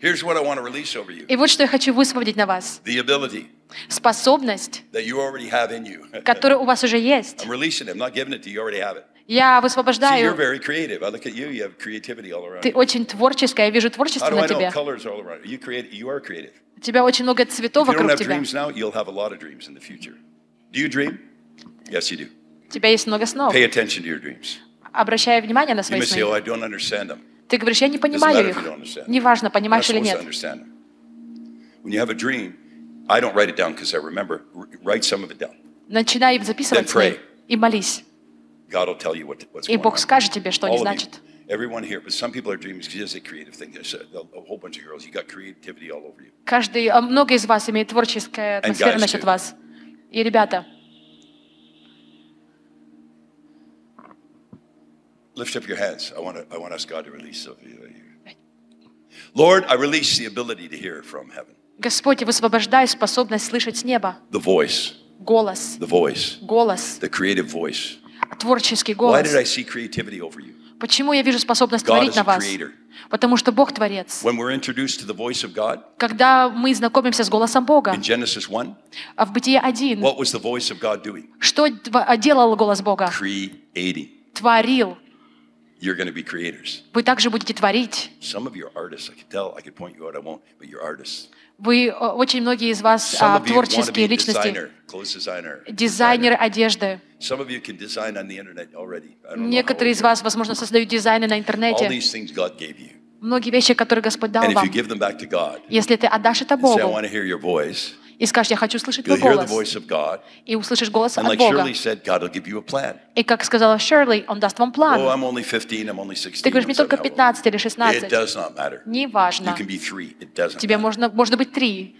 Here's what I want to release over you: И вот что я хочу высвободить на вас. the ability Способность, that you already have in you. которая у вас уже есть. I'm releasing it. I'm not giving it to you. You already have it. Я высвобождаю. Ты очень творческая, я вижу творчество на тебе. У тебя очень много цветов вокруг have тебя. dreams now, you'll have a lot of dreams in the future. Do you dream? Yes, you do. У тебя есть много снов. Pay attention to your dreams. Обращай внимание на You свои may say, "Oh, сны. I don't understand them." Ты говоришь, я не понимаю их. Неважно, понимаешь или нет. When you have a dream, I don't write it down because I remember. Write some of it down. Начинай записывать сны и молись. God will tell you what, what's И Бог скажет тебе, что они значат. everyone here, but some people are dreaming because it's a creative thing. There's a, a whole bunch of girls. You got creativity all over you. Каждый, а много из вас имеет творческая атмосфера guys насчет too. вас. И ребята, Lift up your hands. I want to. I want to ask God to release of you. Lord, I release the ability to hear from heaven. Господь, я высвобождаю способность слышать с неба. The voice, Голос, the voice, голос, the creative voice. творческий Why голос. did I see creativity over you? Почему я вижу способность God творить на вас? Потому что Бог творец. God Когда мы знакомимся с голосом Бога, in Genesis 1, а в Бытие 1, what was the voice of God doing? что делал голос Бога? Creating. Творил. You're going to be creators. Вы также будете творить. Some of you are artists. I can tell. I could point you out. I won't. But you're artists. Вы, э, очень многие из вас а, творческие личности, дизайнеры одежды. Некоторые из вас, возможно, создают дизайны на интернете. Многие вещи, которые Господь дал вам. Если ты отдашь это Богу и скажешь, я хочу слышать you'll твой hear the голос, voice of God. и услышишь голос And от like Бога. Shirley said, God will give you a plan. И как сказала Шерли, Он даст вам Oh, план. I'm only 15, I'm only 16. Ты говоришь, мне только 17, how old? 15 или It 16. does not matter. You Неважно. can be three. It doesn't Тебе matter. можно, можно быть три.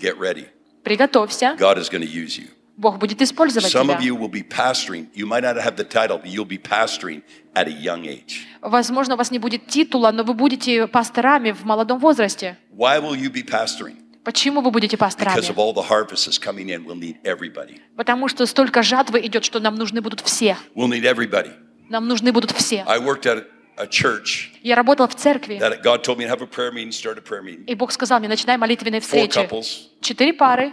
Get ready. Приготовься. God is going to use you. Бог будет использовать Some тебя. of you will be pastoring. You might not have the title, but you'll be pastoring at a young age. Возможно, у вас не будет титула, но вы будете пасторами в молодом возрасте. Why will you be pastoring? Почему вы будете пасторами? Потому что столько жатвы идет, что нам нужны будут все. Нам нужны будут все. Я работала в церкви, и Бог сказал мне, начинай молитвенные встречи. Четыре пары.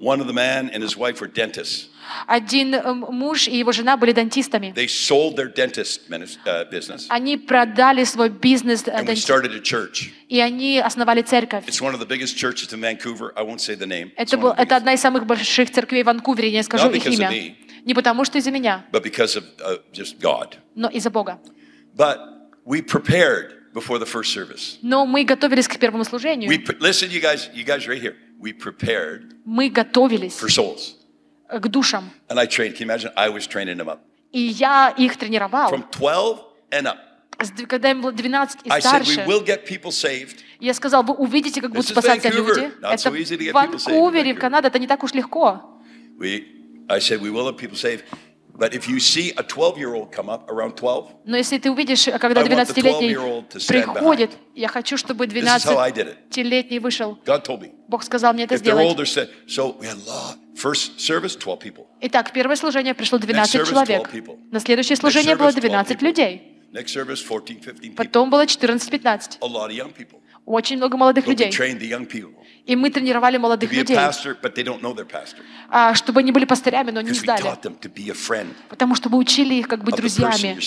One of the man and his wife were dentists. Один э, муж и его жена были дантистами. They sold their dentist minis- uh, business, Они продали свой бизнес э, and we данти- started a church. и они основали церковь. It's one of the biggest churches in Vancouver. I won't say the name. It's Это, one был, of the это biggest. одна из самых больших церквей в Ванкувере, я не скажу Not их because of имя. me. Не потому что из-за меня, but because of uh, just God. но из-за Бога. But we prepared before the first service. Но мы готовились к первому We служению. pre- listen, you guys, you guys, right here. We prepared Мы готовились for souls, э, к душам. and I trained. Can you imagine? I was training them up И я их тренировал. from 12 and up. Когда им было 12 и I said we старше, will get people saved. я сказал, вы увидите, как будут спасаться люди. Это в Ванкувере, в. Канаде, это не так уж легко. We, I said we will have people saved. But if you see a 12-year-old come up around 12, Но если ты увидишь, когда I want the 12-летний 12-year-old to stand приходит, я хочу, чтобы this is how I did it. 12-летний вышел. God told me. Бог сказал мне это сделать. older, said, so we had a lot. First service, 12 people. Итак, первое служение пришло 12 service, человек. 12 people. На следующее служение было service, 12 12 people. людей. Next service, 14, 15 people. Потом было 14-15. A lot of young people. Очень много молодых людей. И мы тренировали молодых людей, а, чтобы они были пастырями, но не знали. Потому что мы учили их как быть person друзьями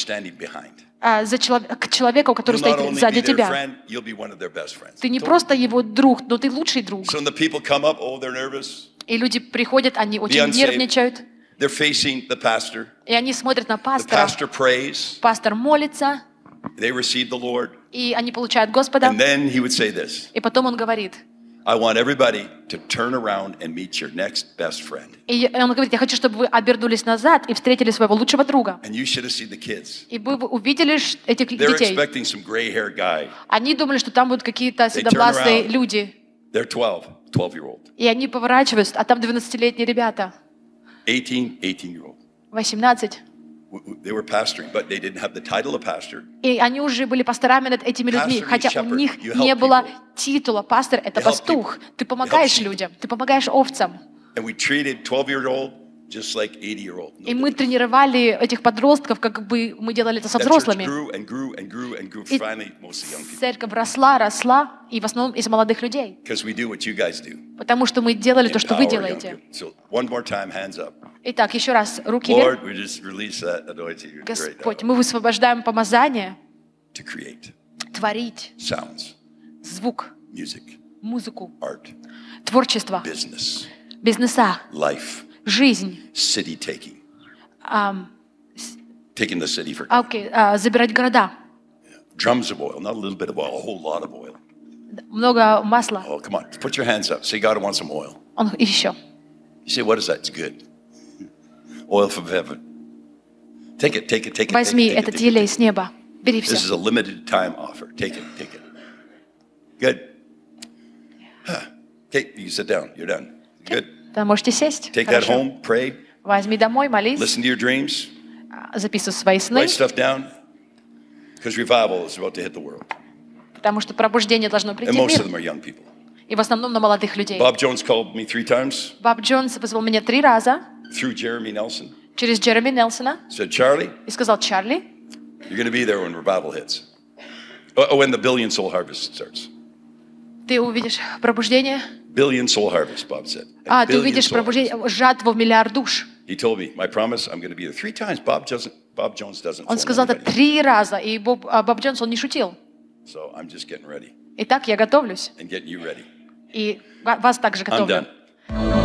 а, за челов- к человеку, который стоит сзади тебя. friend. Ты не просто его друг, но ты лучший друг. Up, oh. И люди приходят, они очень нервничают, и они смотрят на пастора. pastor prays. Пастор молится, They receive the Lord. и они получают Господа. And then he would say this И потом он говорит, I want everybody to turn around and meet your next best friend. и он говорит, я хочу, чтобы вы обернулись назад и встретили своего лучшего друга. And you should have seen the kids. И вы увидели этих They're детей. expecting some gray haired guy. Они думали, что там будут какие-то around. люди. They're 12, 12 year old, И они поворачиваются, а там 12-летние ребята, 18, 18 year old. 18. They were pastoring, but they didn't have the title of pastor. И они уже были пасторами над этими людьми, Pastor хотя means у shepherd. них You help не было people. титула. Пастор — это You help пастух. people. Ты You помогаешь help sheep. людям, ты помогаешь овцам. And we treated 12 year old just like 80 year old. И мы тренировали этих подростков, как бы мы делали это со взрослыми. grew and grew and grew and grew. И церковь росла, росла, и в основном из молодых людей. Because we do what you guys do. Потому что мы делали то, что вы делаете. people. So one more time, hands up. Итак, еще раз, руки вверх. Lord, we just release that anointing right Господь, мы высвобождаем помазание to create творить sounds, звук, music, музыку, art, творчество, business, бизнеса, life, жизнь, city taking, ам, taking the city for а, окей, а, забирать города, drums of oil, not a little bit of oil, a whole lot of oil. много масла. Oh, come on, put your hands up. Say, God, I want some oil. Он и еще. You say, what is that? It's good. Oil from heaven. Take it, take it, take it. Возьми take it, take этот it, take it. елей с неба. Бери This is все. a limited time offer. Take it, take it. Good. Huh. Okay, you sit down. You're done. Good. Да, можете сесть. Take that Хорошо. home, pray, Возьми домой, молись, listen to your dreams, а, записывай свои сны, write stuff down, because revival is about to hit the world. потому что пробуждение должно And прийти в most of them are young people. И в основном на молодых людей. Bob Jones called me three times Баб Джонс вызвал меня три раза through Jeremy Nelson. через Джереми Нелсона Said, Charlie, и сказал, Чарли, you're going to be there when revival hits. Oh, when the billion soul harvest starts. ты увидишь пробуждение. Billion soul harvest, Bob said. A А, ты увидишь пробуждение, жатву в миллиард душ. He told me, my promise, I'm going to be there three times. Bob doesn't. Bob Jones doesn't. Он сказал это три раза, и Боб, а, Боб Джонс, он не шутил. So I'm just getting ready Итак, я готовлюсь, and getting you ready. и ва- вас также I'm готовлю. done.